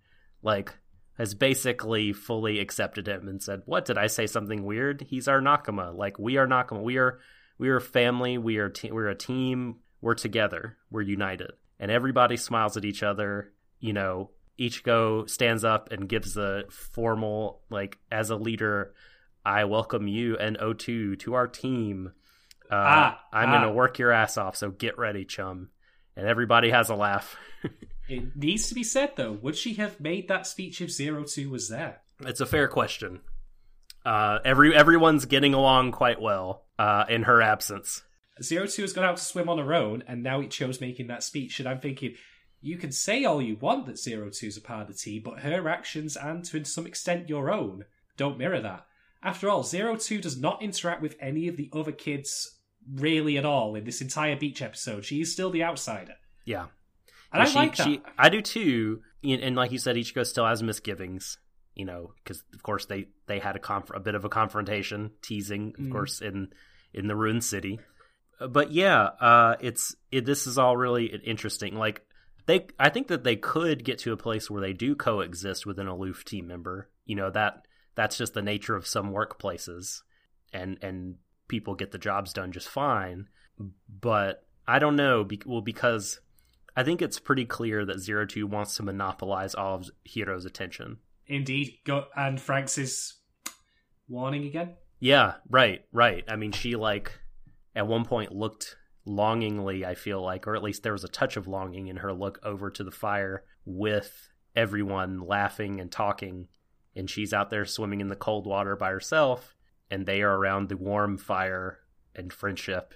like has basically fully accepted him and said, "What did I say? Something weird? He's our Nakama. Like we are Nakama. We are we are family. We are te- we're a team. We're together. We're united." And everybody smiles at each other. You know, Ichigo stands up and gives the formal, like, as a leader, I welcome you and O2 to our team. Uh, Ah, I'm ah. going to work your ass off, so get ready, chum. And everybody has a laugh. It needs to be said though, would she have made that speech if Zero Two was there? It's a fair question. Uh, every everyone's getting along quite well uh, in her absence. Zero Two has gone out to swim on her own, and now he chose making that speech. And I'm thinking, you can say all you want that Zero Two's a part of the team, but her actions and to some extent your own don't mirror that. After all, Zero Two does not interact with any of the other kids really at all in this entire beach episode. She is still the outsider, Yeah, and I she, like that. she- I do too. And like you said, Ichigo still has misgivings. You know, because of course they they had a conf- a bit of a confrontation, teasing, of Mhm. course, in in the ruined city. Uh, But yeah, uh, it's it, this is all really interesting. Like they, I think that they could get to a place where they do coexist with an aloof team member. You know that that's just the nature of some workplaces, and and people get the jobs done just fine. But I don't know. Be- well, because I think it's pretty clear that Zero Two wants to monopolize all of Hiro's attention. Indeed, go and Frank's is warning again. Yeah, right, right. I mean, she like at one point looked longingly, I feel like, or at least there was a touch of longing in her look over to the fire with everyone laughing and talking, and she's out there swimming in the cold water by herself, and they are around the warm fire and friendship,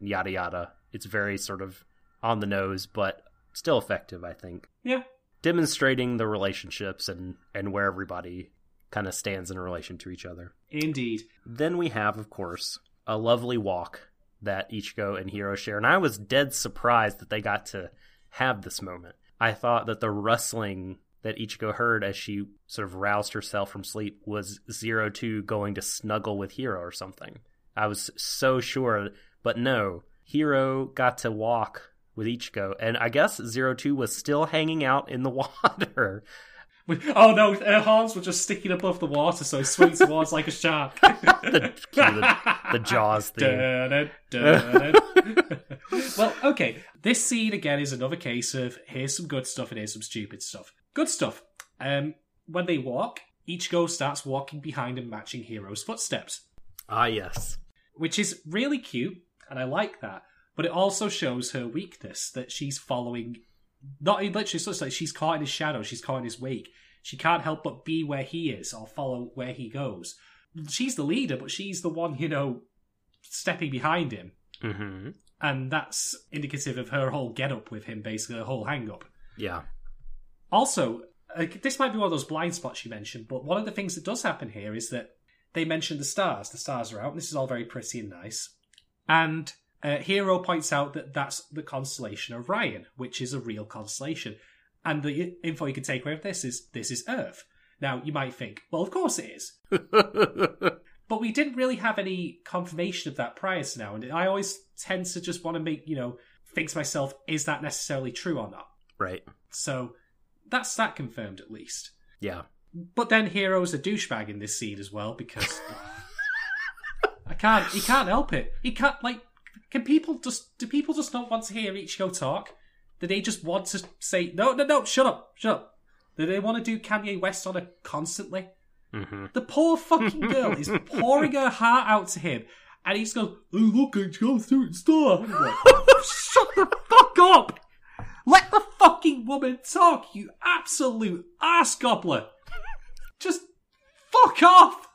yada yada. It's very sort of on the nose, but still effective, I think. Yeah, Demonstrating the relationships and and where everybody kind of stands in relation to each other. indeed. Then we have, of course, a lovely walk that Ichigo and Hiro share. And I was dead surprised that they got to have this moment. I thought that the rustling that Ichigo heard as she sort of roused herself from sleep was Zero Two going to snuggle with Hiro or something. I was so sure, but no. Hiro got to walk with Ichigo, and I guess Zero Two was still hanging out in the water. Oh no, her horns were just sticking above the water, so he swung towards like a shark. the, the, the Jaws theme. Dun, dun, dun. well, okay. This scene again is another case of here's some good stuff and here's some stupid stuff. Good stuff. Um, when they walk, each Ichigo starts walking behind and matching Hiro's footsteps, Ah, yes. which is really cute, and I like that. But it also shows her weakness that she's following not he literally looks like she's caught in his shadow, she's caught in his wake. She can't help but be where he is or follow where he goes. She's the leader, but she's the one, you know, stepping behind him. Mm-hmm. And that's indicative of her whole get up with him, basically, her whole hang up. Yeah. Also, uh, this might be one of those blind spots you mentioned, but one of the things that does happen here is that they mention the stars. The stars are out, and this is all very pretty and nice. And uh, Hiro points out that that's the constellation Orion, which is a real constellation. And the info you can take away from this is this is Earth. Now, you might think, well, of course it is. But we didn't really have any confirmation of that prior to now. And I always tend to just want to make, you know, think to myself, is that necessarily true or not? right. So that's that confirmed at least. Yeah. But then Hiro's a douchebag in this scene as well because I can't. He can't help it. He can't like. Can people just? Do people just not want to hear Ichigo talk? Do they just want to say no, no, no? Shut up, shut up. Do they want to do Kanye West on her constantly? Mm-hmm. The poor fucking girl is pouring her heart out to him, and he's going, "Oh look, I go through and star." And I'm like, Shut the fuck up! Let the fucking woman talk, you absolute ass gobbler. Just fuck off.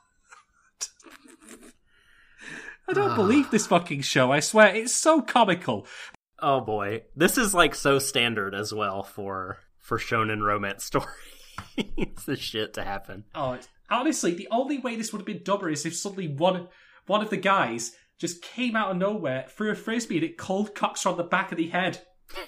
I don't ah. believe this fucking show. I swear it's so comical. Oh boy, this is like so standard as well for for shonen romance story. it's the shit to happen. Oh, honestly, the only way this would have been dumber is if suddenly one one of the guys just came out of nowhere, threw a frisbee, and it cold cocks her on the back of the head.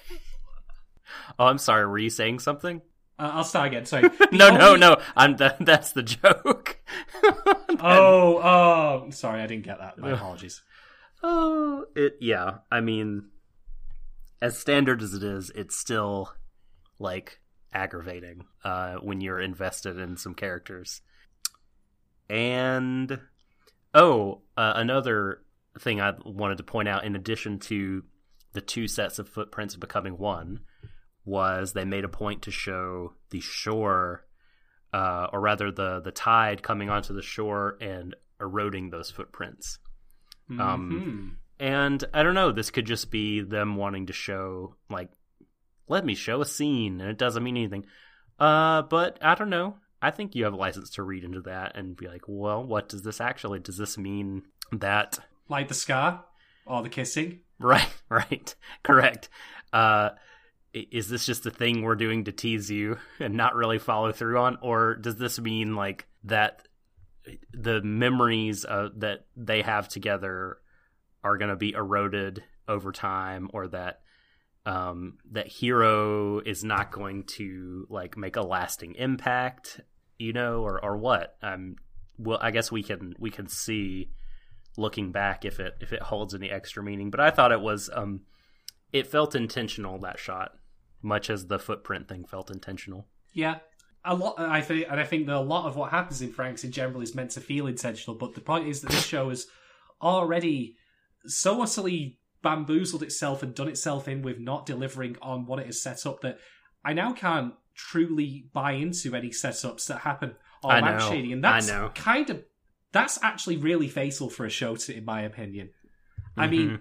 Oh, I'm sorry. Were you saying something? Uh, I'll start again. Sorry. No, no, only- no. I'm that, that's the joke. Oh, oh, sorry, I didn't get that. My apologies. Oh, it yeah. I mean, as standard as it is, it's still like aggravating uh, when you're invested in some characters. And oh, uh, another thing I wanted to point out, in addition to the two sets of footprints becoming one, was they made a point to show the shore, uh, or rather the the tide coming onto the shore and eroding those footprints. Um, Mhm. And I don't know, this could just be them wanting to show, like, let me show a scene, and it doesn't mean anything. Uh, but I don't know. I think you have a license to read into that and be like, well, what does this actually? Does this mean that? like the scar or the kissing. Right, right, correct. Uh, is this just a thing we're doing to tease you and not really follow through on, or does this mean like that the memories uh, that they have together are going to be eroded over time, or that um, that Hiro is not going to like make a lasting impact, you know, or or what? Um, well, I guess we can we can see looking back if it if it holds any extra meaning. But I thought it was um, it felt intentional that shot, much as the footprint thing felt intentional. Yeah. A lot, I think, and I think that a lot of what happens in Franxx in general is meant to feel intentional. But the point is that this show has already so utterly bamboozled itself and done itself in with not delivering on what it has set up that I now can't truly buy into any setups that happen I lamp know. shading, and I that's kind of that's actually really fatal for a show, to, in my opinion. I Mhm. mean,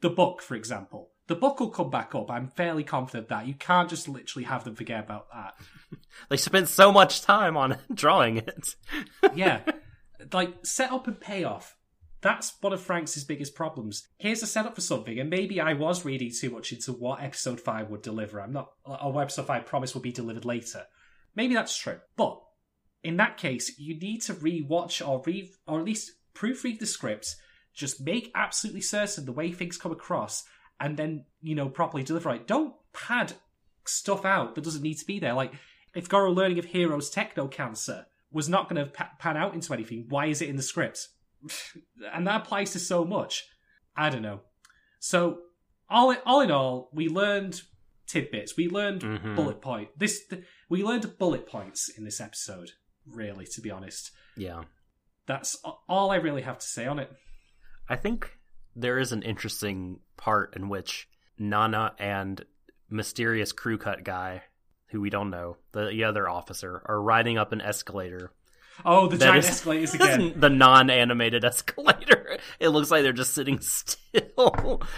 the book, for example. The book will come back up. I'm fairly confident that you can't just literally have them forget about that. They spent so much time on drawing it. yeah, like setup and payoff. That's one of Franxx's biggest problems. Here's a setup for something, and maybe I was reading too much into what episode five would deliver. I'm not, or episode five promise will be delivered later. Maybe that's true, but in that case, you need to re-watch or re, or at least proofread the script. Just make absolutely certain the way things come across, and then you know properly deliver it. Don't pad stuff out that doesn't need to be there. Like if Goro learning of Hiro's techno cancer was not going to pa- pan out into anything, why is it in the script? and that applies to so much. I don't know. So all in, all in all, we learned tidbits. We learned Mhm. bullet point. This th- we learned bullet points in this episode. Really, to be honest, Yeah. that's all I really have to say on it. I think there is an interesting part in which Nana and mysterious crew cut guy, who we don't know, the other officer, are riding up an escalator. Oh, the giant is- escalators again. the non-animated escalator. It looks like they're just sitting still.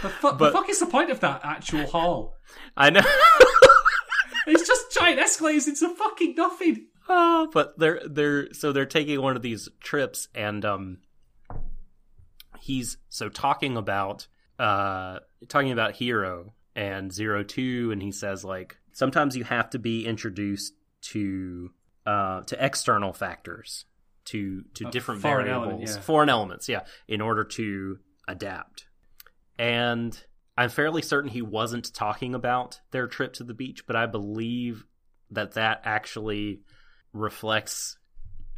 the, fu- the fuck is the point of that actual hall? I know. it's just giant escalators into fucking nothing. Oh, but they're they're so they're taking one of these trips and um he's so talking about uh talking about Hiro and zero two and he says like sometimes you have to be introduced to uh to external factors to to Uh, different foreign variables element, yeah. foreign elements yeah in order to adapt and i'm fairly certain he wasn't talking about their trip to the beach but i believe that that actually reflects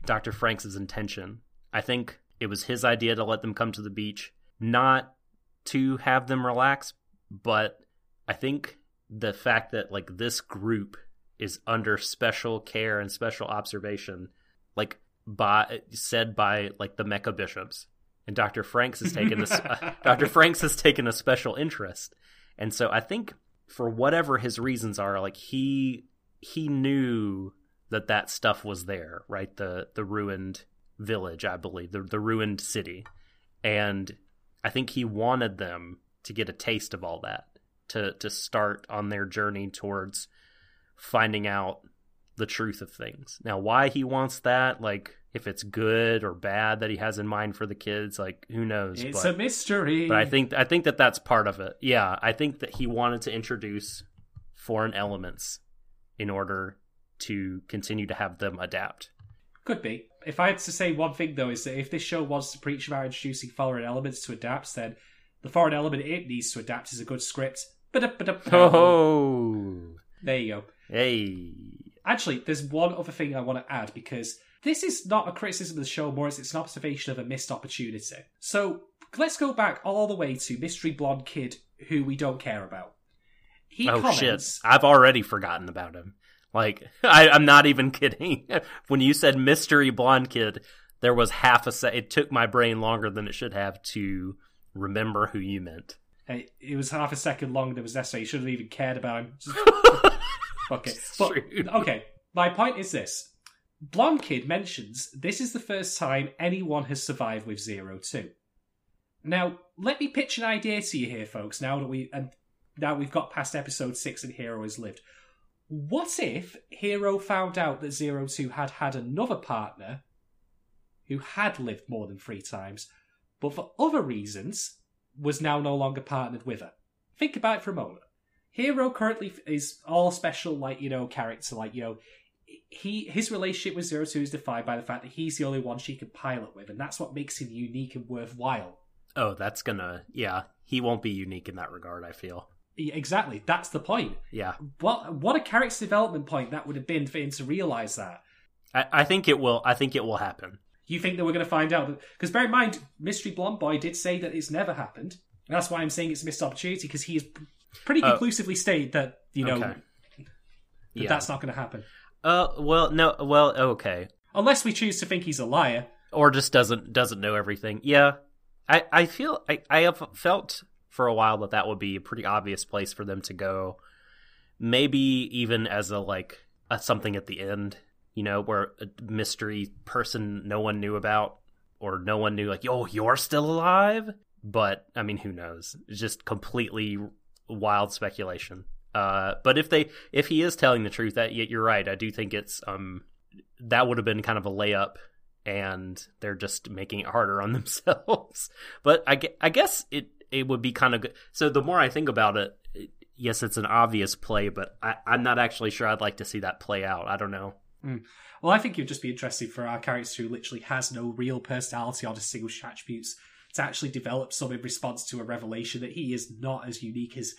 Dr. Franxx' intention. I think it was his idea to let them come to the beach, not to have them relax, but I think the fact that like this group is under special care and special observation, like by said by like the Mecca bishops, and Dr. Franxx has taken this. Uh, Dr. Franxx has taken a special interest, and so I think for whatever his reasons are, like he he knew that that stuff was there, right? The the ruined village, I believe, the the ruined city, and I think he wanted them to get a taste of all that to to start on their journey towards finding out the truth of things. Now, why he wants that, like if it's good or bad that he has in mind for the kids, like who knows? It's but, a mystery. but I think I think that that's part of it. Yeah, I think that he wanted to introduce foreign elements in order to continue to have them adapt. Could be. If I had to say one thing though, is that if this show wants to preach about introducing foreign elements to adapt, then the foreign element it needs to adapt is a good script. Oh, There you go. hey, Actually, there's one other thing I want to add because this is not a criticism of the show, more as it's an observation of a missed opportunity. So let's go back all the way to Mystery Blonde Kid, who we don't care about. He oh comments, shit! I've already forgotten about him. Like I, I'm not even kidding. when you said mystery blonde kid, there was half a second. It took my brain longer than it should have to remember who you meant. Hey, it was half a second longer than was necessary. You shouldn't have even cared about him. okay, but okay. My point is this: Blonde Kid mentions this is the first time anyone has survived with zero two. Now, let me pitch an idea to you here, folks. Now that we and now we've got past episode six and Hiro has lived. What if Hiro found out that Zero Two had had another partner who had lived more than three times, but for other reasons was now no longer partnered with her? Think about it for a moment. Hiro currently is all special, like you know, character, like you know, he his relationship with Zero Two is defined by the fact that he's the only one she can pilot with, and that's what makes him unique and worthwhile. Oh, that's gonna yeah. He won't be unique in that regard. I feel. Exactly, that's the point. Yeah, What what a character development point that would have been for him to realize that. I, I think it will. I think it will happen. You think that we're going to find out? Because bear in mind, Mystery Blonde Boy did say that it's never happened. That's why I'm saying it's a missed opportunity because he has pretty Oh. conclusively stated that you know Okay. that Yeah. that's not going to happen Uh, well, no, well, okay, unless we choose to think he's a liar. or just doesn't doesn't know everything. Yeah, I I feel I I have felt for a while that that would be a pretty obvious place for them to go. Maybe even as a like a something at the end, you know, where a mystery person no one knew about or no one knew like, "Yo, you're still alive?" But I mean, who knows? It's just completely wild speculation. Uh, but if they if he is telling the truth, that yet you're right. I do think it's um that would have been kind of a layup and they're just making it harder on themselves. but I, I guess it it would be kind of good. So the more I think about it, yes, it's an obvious play, but I, I'm not actually sure I'd like to see that play out. I don't know. Mm. Well, I think it would just be interesting for our character who literally has no real personality or distinguished attributes to actually develop some in response to a revelation that he is not as unique as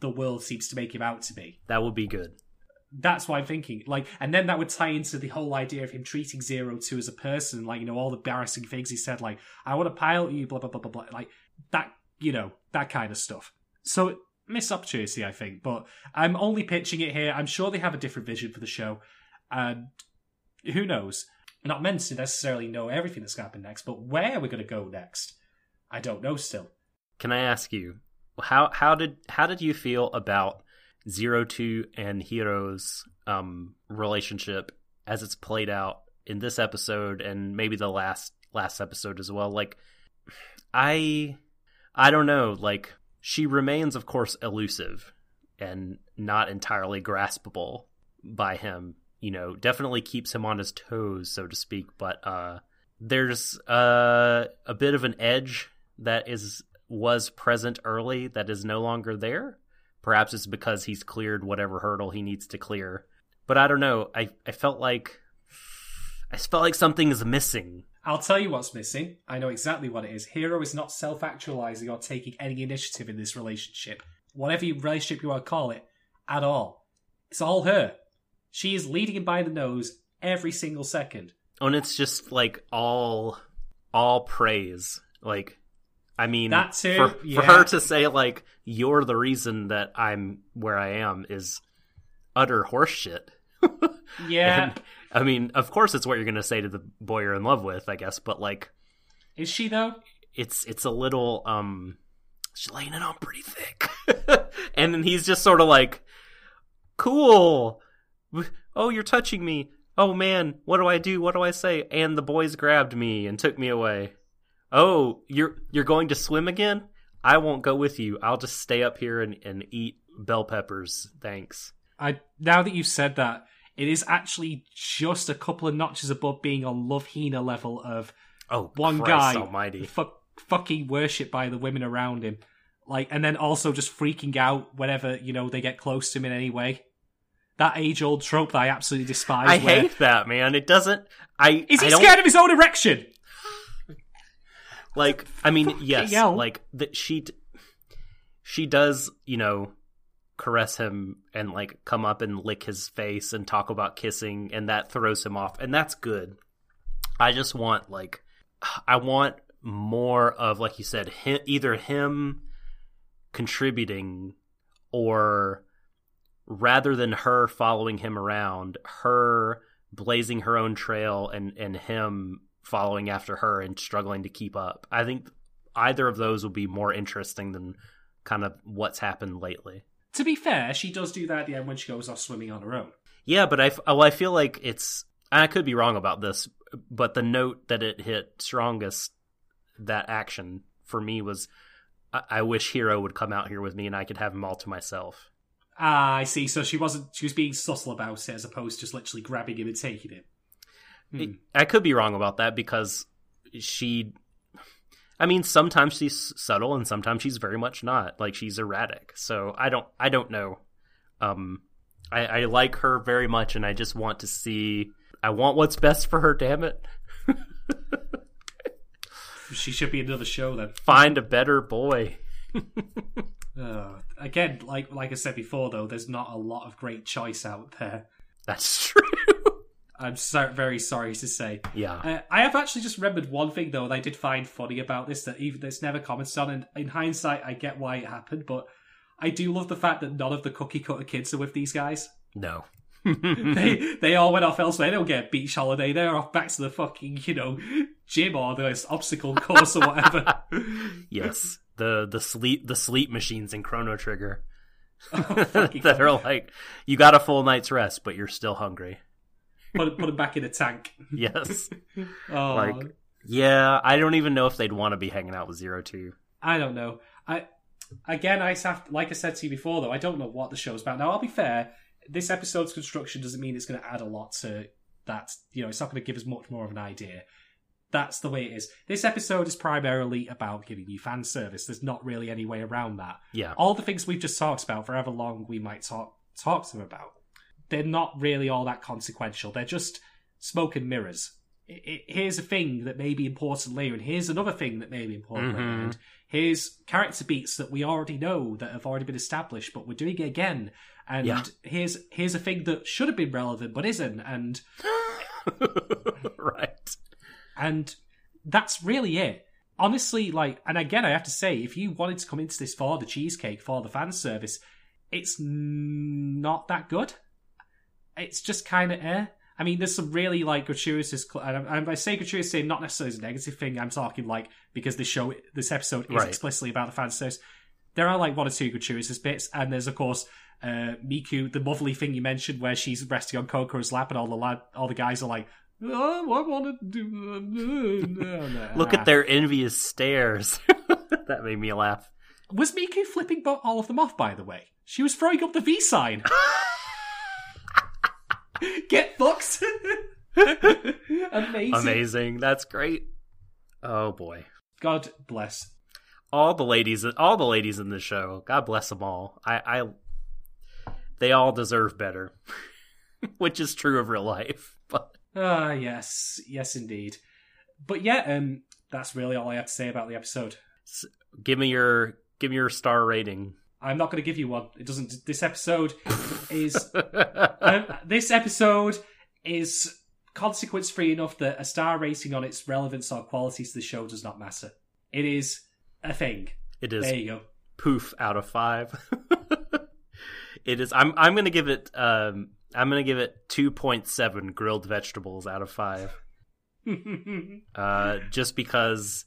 the world seems to make him out to be. That would be good. That's what I'm thinking. Like, and then that would tie into the whole idea of him treating Zero Two as a person. Like, you know, all the embarrassing things he said, like, "I want to pilot you," blah blah blah blah blah. Like that, you know, that kind of stuff. So missed opportunity, I think. But I'm only pitching it here. I'm sure they have a different vision for the show, and who knows? Not meant to necessarily know everything that's going to happen next, but where are we're going to go next, I don't know still. Can I ask you how how did how did you feel about Zero Two and Hiro's um relationship as it's played out in this episode and maybe the last last episode as well? Like I I don't know, like she remains of course elusive and not entirely graspable by him. You know, definitely keeps him on his toes, so to speak. But uh, there's uh, a bit of an edge that is was present early that is no longer there. Perhaps it's because he's cleared whatever hurdle he needs to clear. But I don't know. I, I felt like I felt like something is missing. I'll tell you what's missing. I know exactly what it is. Hiro is not self actualizing or taking any initiative in this relationship. Whatever relationship you want to call it, at all. It's all her. She is leading him by the nose every single second. And it's just like all all praise. Like I mean That too, for, for yeah. her to say like you're the reason that I'm where I am is utter horseshit. Yeah. And, I mean, of course it's what you're gonna say to the boy you're in love with, I guess, but like is she though? it's it's a little um she's laying it on pretty thick. And then he's just sort of like cool. Oh you're touching me. Oh man what do i do? What do i say? And the boys grabbed me and took me away. Oh you're you're going to swim again? I won't go with you. I'll just stay up here and, and eat bell peppers. Thanks. I now that you've said that, it is actually just a couple of notches above being on Love Hina level of oh one Christ guy almighty fuck, fucking worshipped by the women around him, like, and then also just freaking out whenever you know they get close to him in any way. That age-old trope that I absolutely despise. i where- hate that man it doesn't i Is he don't- scared of his own erection? like i mean yes hell. like that she d- she does you know caress him and like come up and lick his face and talk about kissing and that throws him off. And that's good. I just want like i want more of like you said hi either him contributing or rather than her following him around her blazing her own trail and and him following after her and struggling to keep up. I think either of those will be more interesting than kind of what's happened lately To be fair, she does do that at the end when she goes off swimming on her own. yeah but i well, i feel like it's i could be wrong about this but the note that it hit strongest that action for me was I, I wish Hiro would come out here with me and i could have him all to myself Ah, I see. So she wasn't. She was being subtle about it as opposed to just literally grabbing him and taking him. Hmm. I could be wrong about that because she. I mean, sometimes she's subtle and sometimes she's very much not. Like she's erratic. So I don't. I don't know. Um, I, I like her very much, and I just want to see. I want what's best for her. Damn it! She should be another show then. Find a better boy. Uh, again, like like I said before, though, there's not a lot of great choice out there. That's true. I'm so, very sorry to say. yeah. Uh, I have actually just remembered one thing though that I did find funny about this that even that's never commented on. And in hindsight, I get why it happened, but I do love the fact that none of the cookie cutter kids are with these guys. No. they they all went off elsewhere. They don't get a beach holiday. They're off back to the fucking you know gym or the obstacle course or whatever. yes. The the sleep the sleep machines in Chrono Trigger Oh, that are like you got a full night's rest, but you're still hungry. Put put them back in a tank. Yes. Oh, Like- Yeah, I don't even know if they'd want to be hanging out with Zero Two. I don't know. I again, I have like I said to you before, though, I don't know what the show's about. Now, I'll be fair. This episode's construction doesn't mean it's going to add a lot to that. You know, it's not going to give us much more of an idea. That's the way it is. This episode is primarily about giving you fan service. There's not really any way around that. Yeah. All the things we've just talked about, for however long we might talk talk to them about, they're not really all that consequential. They're just smoke and mirrors. I I here's a thing that may be important later, and here's another thing that may be important later, Mhm. and here's character beats that we already know that have already been established, but we're doing it again. And Yeah. here's here's a thing that should have been relevant but isn't, and right. and that's really it. Honestly, like, and again, I have to say, if you wanted to come into this for the cheesecake, for the fan service, it's not that good. It's just kind of eh. I mean, there's some really like gratuitous, cl- and I say gratuitous, saying not necessarily as a negative thing. I'm talking like because this show, this episode is Right. explicitly about the fan service. There are like one or two gratuitous bits, and there's of course uh, Miku, the motherly thing you mentioned, where she's resting on Kokoro's lap, and all the lad, all the guys are like, "Oh, I want to do." No, no. Look at their envious stares. that made me laugh. Was Miku flipping all of them off? By the way, She was throwing up the V sign. Get fucked. Amazing. Amazing. That's great. Oh boy. God bless. All the ladies all the ladies in the show. God bless them all. I I they all deserve better. Which is true of real life. But Ah, yes, yes, indeed. But yeah, um, that's really all I have to say about the episode. give me your give me your star rating. I'm not going to give you one. It doesn't. This episode is um, this episode is consequence free enough that a star rating on its relevance or quality to the show does not matter. It is a thing. it is There you go. poof out of five. it is. I'm. I'm gonna give it. Um. I'm gonna give it two point seven grilled vegetables out of five. Uh. Just because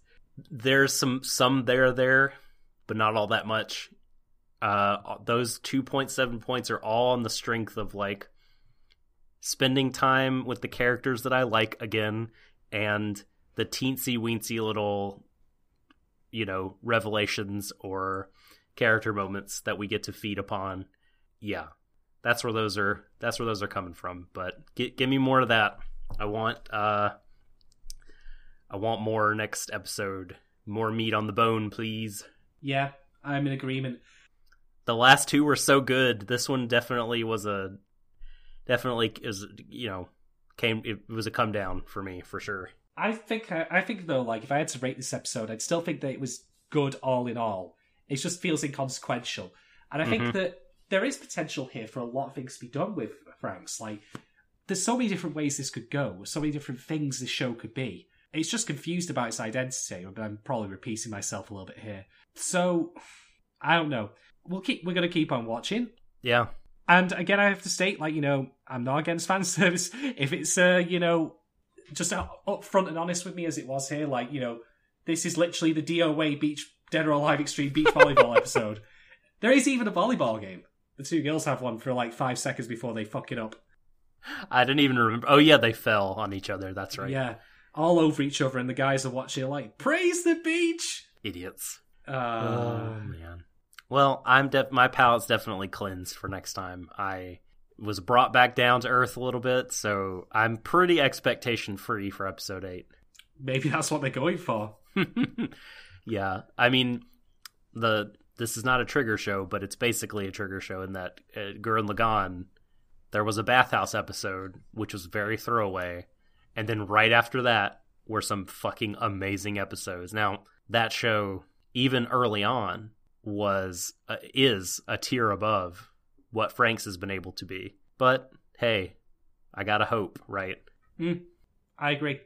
there's some some there there, but not all that much. Uh. Those two point seven points are all on the strength of like spending time with the characters that I like again, and the teensy weensy little you know revelations or character moments that we get to feed upon yeah that's where those are that's where those are coming from but gi- give me more of that i want uh i want more next episode more meat on the bone please yeah, I'm in agreement. The last two were so good this one definitely was a definitely is you know came it was a come down for me for sure I think. I think though, like if I had to rate this episode, I'd still think that it was good all in all. It just feels inconsequential, and I think Mhm. that there is potential here for a lot of things to be done with Franxx. Like, there's so many different ways this could go, so many different things this show could be. It's just confused about its identity, but I'm probably repeating myself a little bit here. So, I don't know. We'll keep. We're gonna keep on watching. yeah And again, I have to state, like, you know, I'm not against fan service. If it's, uh, you know, just up upfront and honest with me as it was here, like, you know, this is literally the DOA Beach, Dead or Alive Extreme Beach Volleyball episode. There is even a volleyball game. The two girls have one for like five seconds before they fuck it up. i didn't even remember oh yeah they fell on each other that's right Yeah. All over each other, and the guys are watching, like, praise the beach! idiots Uh, oh man. Well, I'm def- my palate's definitely cleansed for next time. I was brought back down to earth a little bit, so I'm pretty expectation free for episode 8. maybe that's what they're going for. yeah. I mean, the this is not a trigger show, but it's basically a trigger show in that uh, Gurren Lagann there was a bathhouse episode which was very throwaway, and then right after that were some fucking amazing episodes. Now, that show even early on was uh, is a tier above what Franxx has been able to be. But hey, I got to hope, right? I agree.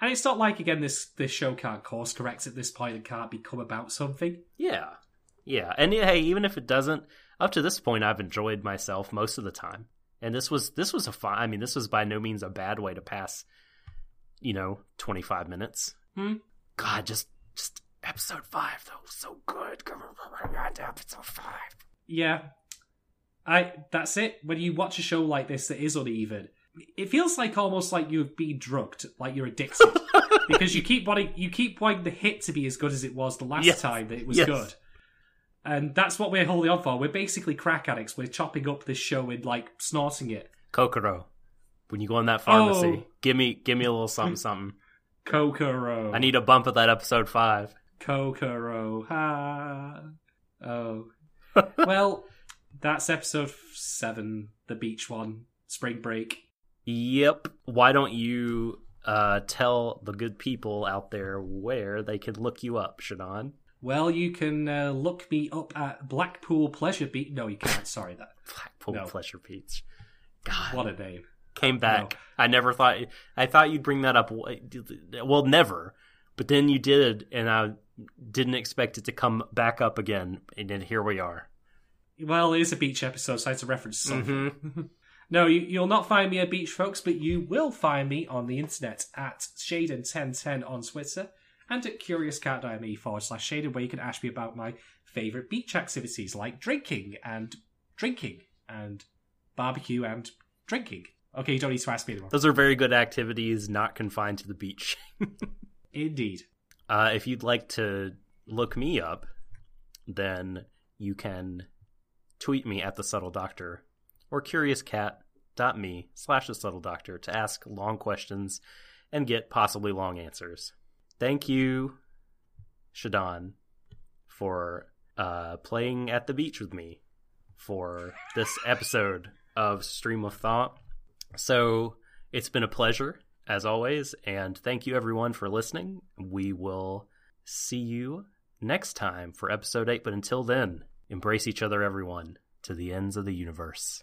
And it's not like again this this show can't course correct at this point and can't become about something. Yeah. Yeah. And hey, even if it doesn't, up to this point I've enjoyed myself most of the time. And this was this was a fine I mean, this was by no means a bad way to pass, you know, twenty five minutes. Hmm. God, just just episode five though, so good. Come on, to episode five. Yeah. I that's it. When you watch a show like this that is uneven, it feels like almost like you've been drugged, like you're addicted. because you keep wanting you keep wanting the hit to be as good as it was the last Yes. time that it was Yes. good. And that's what we're holding on for. We're basically crack addicts. We're chopping up this show and like snorting it. Kokoro. When you go in that pharmacy, Oh. give me give me a little something something. Kokoro. I need a bump of that episode five. Kokoro. Ha. Oh. well, that's episode seven, the beach one, spring break. Yep. Why don't you uh, tell the good people out there where they can look you up, Shadon? Well, you can uh, look me up at Blackpool Pleasure Beach. No, you can't. Sorry, that Blackpool No. Pleasure Beach. God, what a name. came back. I never thought. I thought you'd bring that up. Well, never. But then you did, and I didn't expect it to come back up again. And then here we are. Well, it is a beach episode, so I had to reference something. Mhm. No, you, you'll not find me at beach, folks, but you will find me on the internet at Shaden1010 on Twitter and at curiouscat.me forward slash Shaden, where you can ask me about my favourite beach activities like drinking and drinking and barbecue and drinking. Okay, you don't need to ask me anymore. Those are very good activities, not confined to the beach. Indeed. Uh, if you'd like to look me up, then you can tweet me at the subtle doctor or curiouscat.me slash the subtle doctor to ask long questions and get possibly long answers. Thank you, Shadon, for uh, playing at the beach with me for this episode of Stream of Thought. So it's been a pleasure, as always, and thank you everyone for listening. We will see you next time for episode 8, but until then, embrace each other, everyone, to the ends of the universe.